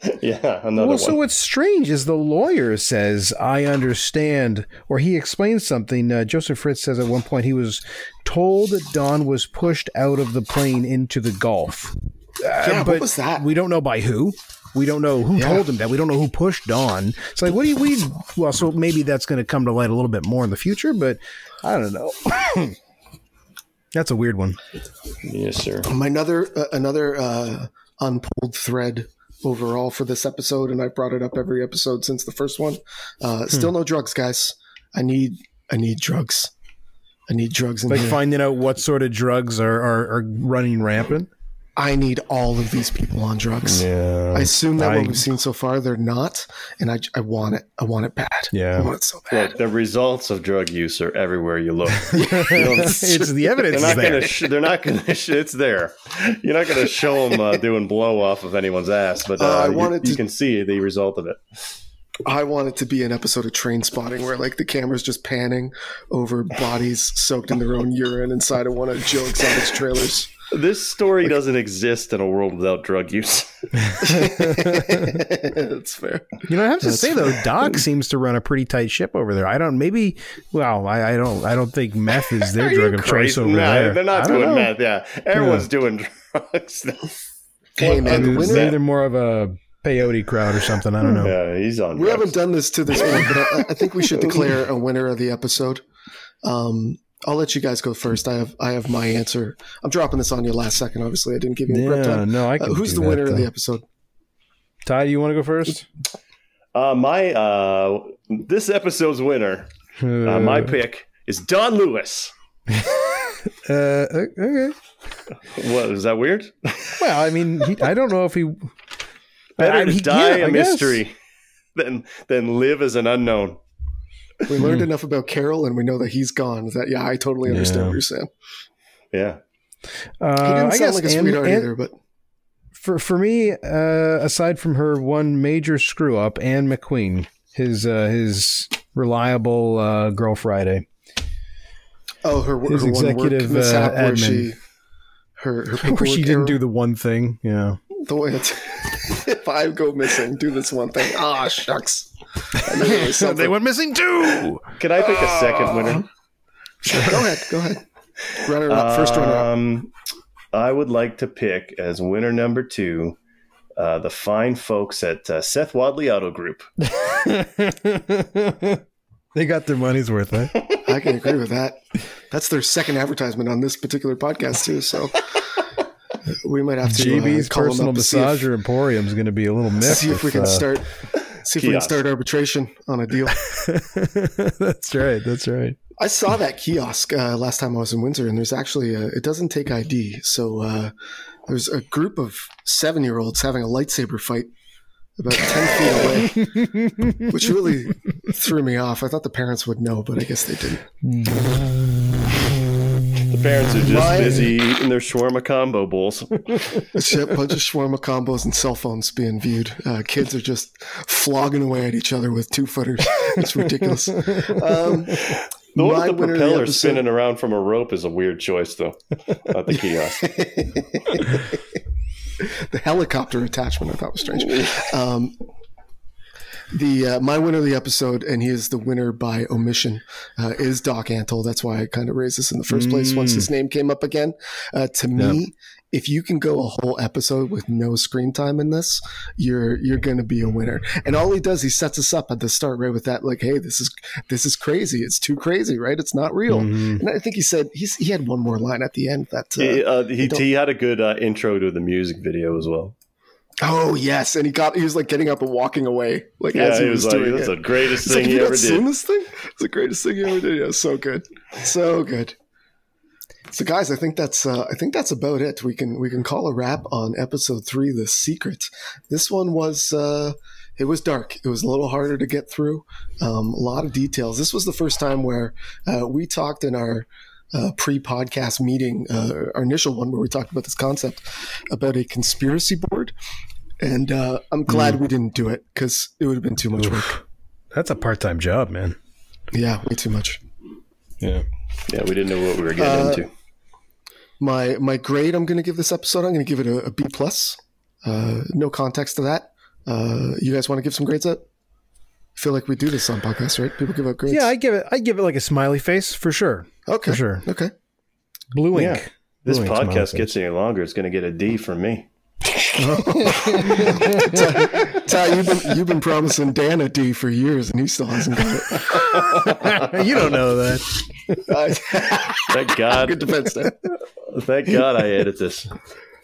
<laughs> yeah, another one. well, one. so what's strange is the lawyer says, "I understand," or he explains something. Uh, Joseph Fritz says at one point he was told that Don was pushed out of the plane into the Gulf. Uh, Yeah, but what was that? We don't know by who. We don't know who Yeah. told him that. We don't know who pushed Don. It's like, what do you? We well, so maybe that's going to come to light a little bit more in the future, but I don't know. <coughs> that's a weird one. yes, sir. My another uh, another uh, unpulled thread overall for this episode, and I've brought it up every episode since the first one. Uh, Hmm. Still no drugs, guys. I need I need drugs. I need drugs in Like here. finding out what sort of drugs are, are, are running rampant. I need all of these people on drugs. Yeah, I assume that I- what we've seen so far, they're not, and I, I want it. I want it bad. Yeah. I want it so bad. Look, the results of drug use are everywhere you look. <laughs> You don't- <laughs> it's the evidence they're not going to. Sh- they're not going to. Sh- it's there. You're not going to show them uh, doing blow off of anyone's ass, but uh, Uh, I you, wanted you to- can see the result of it. I want it to be an episode of Trainspotting where like the camera's just panning over bodies soaked in their own urine inside of one of Joe Exotic's trailers. This story doesn't exist in a world without drug use. <laughs> That's fair. You know, I have to That's say though, Doc seems to run a pretty tight ship over there. I don't. Maybe. Well, I, I don't. I don't think meth is their <laughs> drug of choice crazy? over Nah, there. They're not I doing know. meth. Yeah, everyone's doing <laughs> drugs. Hey man, the Maybe winner. Maybe they're more of a peyote crowd or something. I don't know. yeah, he's on. We drugs. haven't done this to this point, but I, I think we should declare a winner of the episode. Um, I'll let you guys go first. I have I have my answer. I'm dropping this on you last second. Obviously, I didn't give you any prep Yeah, time. no, I Uh, who's do the winner that, of the episode? Tye, do you want to go first? Uh, my uh, this episode's winner, uh, my pick is Don Lewis. <laughs> Uh, okay. What is that weird? Well, I mean, he, I don't know if he Better to die yeah, a I guess. mystery <laughs> than than live as an unknown. We learned enough about Carole, and we know that he's gone. That yeah, I totally understand Yeah. what you're saying. Yeah, Uh, He didn't I sound guess like a Anne- sweetheart Anne- either, but for for me, uh, aside from her one major screw up, Anne McQueen, his uh, his reliable uh, girl Friday. oh, her, her His one executive, work mishap uh, where admin. she her her <laughs> Where she didn't error, do the one thing, yeah. The way it's, <laughs> if I go missing, do this one thing. Ah, shucks. I knew there was something. they went missing too. can I pick a second winner? Sure. go ahead, go ahead. Runner up, first runner up. Um, I would like to pick as winner number two uh, the fine folks at uh, Seth Wadley Auto Group. <laughs> They got their money's worth, eh? I can agree with that. That's their second advertisement on this particular podcast too. So we might have to GB's uh, call personal up to see if- massager emporium is going to be a little miffed. see if we can uh, start see if we can start arbitration on a deal. <laughs> that's right. That's right. I saw that kiosk uh, last time I was in Windsor, and there's actually a, it doesn't take ID. So uh, there's a group of seven year olds having a lightsaber fight about ten feet away, which really threw me off. I thought the parents would know, but I guess they didn't. The parents are just My- busy eating their shawarma combo bowls. <laughs> It's a bunch of shawarma combos and cell phones being viewed. Uh, kids are just flogging away at each other with two footers. <laughs> It's ridiculous. Um, The one with the propeller episode- spinning around from a rope is a weird choice, though, at the kiosk. <laughs> the helicopter attachment I thought was strange. Um, the uh, my winner of the episode, and he is the winner by omission, uh, is Doc Antle. That's why I kind of raised this in the first place. Once his name came up again, uh, to me, if you can go a whole episode with no screen time in this, you're you're going to be a winner. And all he does, he sets us up at the start, right, with that, like, hey, this is this is crazy. It's too crazy, right? It's not real. Mhm. And I think he said he's, he had one more line at the end that. Uh, he, uh, he, he had a good uh, intro to the music video as well. Oh yes, and he got he was like getting up and walking away, like Yeah, as he, he was, was like, doing "That's it. the greatest like, thing have he ever did." this thing? It's the greatest thing he ever did. Yeah, so good, so good. So guys, I think that's uh, I think that's about it. We can we can call a wrap on episode three, The Secret. This one was uh, it was dark. It was a little harder to get through. Um, a lot of details. This was the first time where uh, we talked in our uh, pre-podcast meeting, uh, our initial one where we talked about this concept about a conspiracy board. And uh, I'm glad we didn't do it because it would have been too much work. That's a part time job, man. Yeah, way too much. Yeah. Yeah, we didn't know what we were getting Uh, into. My my grade I'm going to give this episode. I'm going to give it a, a B plus. Uh, no context to that. Uh, you guys want to give some grades up? I feel like we do this on podcasts, right? People give out grades. Yeah, I give it. I give it like a smiley face for sure. Okay, for sure. Okay. Blue ink. Yeah. This Blue podcast gets any longer, it's going to get a D from me. <laughs> Tye, you've been you've been promising Dan a D for years, and he still hasn't got it. <laughs> you don't know that. Thank God. Good defense, Dan. Thank God I edit this.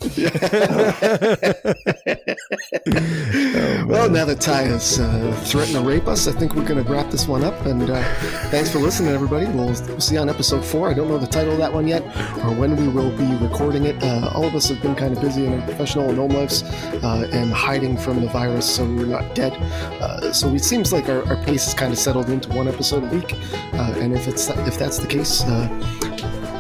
<laughs> Well, now that Tye has uh, threatened to rape us, I think we're going to wrap this one up. And uh, thanks for listening, everybody. We'll, see you on episode four. I don't know the title of that one yet or when we will be recording it. Uh, all of us have been kind of busy in our professional and home lives uh, and hiding from the virus, so we're not dead. Uh, so it seems like our, our pace has kind of settled into one episode a week. Uh, and if it's if that's the case,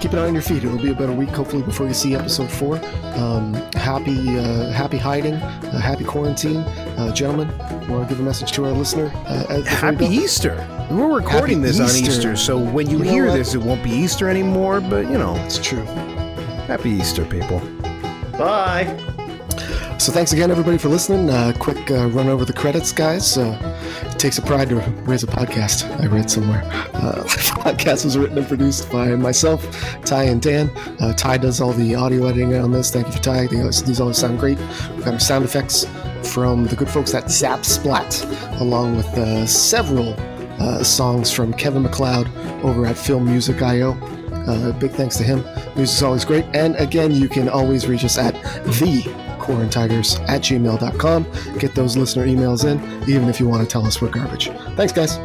keep an eye on your feed. It'll be about a week, hopefully, before you see episode four. Um, happy, uh, happy hiding, uh, happy quarantine, uh, gentlemen. Want to give a message to our listener? Uh, as- we Happy? Easter. We're recording Happy this on Easter. Easter, so when you, You hear this, it won't be Easter anymore. But you know, It's true. happy Easter, people. Bye. So thanks again, everybody, for listening. Uh, quick uh, run over the credits, guys. Uh, it takes a pride to raise a podcast. I read somewhere. Uh, the <laughs> podcast was written and produced by myself, Tye, and Dan. Uh, Tye does all the audio editing on this. Thank you for Tye. These always sound great. We've got our sound effects from the good folks at Zapsplat, along with uh, several uh, songs from Kevin MacLeod over at Film Music IO. Uh, big thanks to him. Music's always great. And again, you can always reach us at the quarantigers at gmail.com. Get those listener emails in, even if you want to tell us we're garbage. Thanks, guys.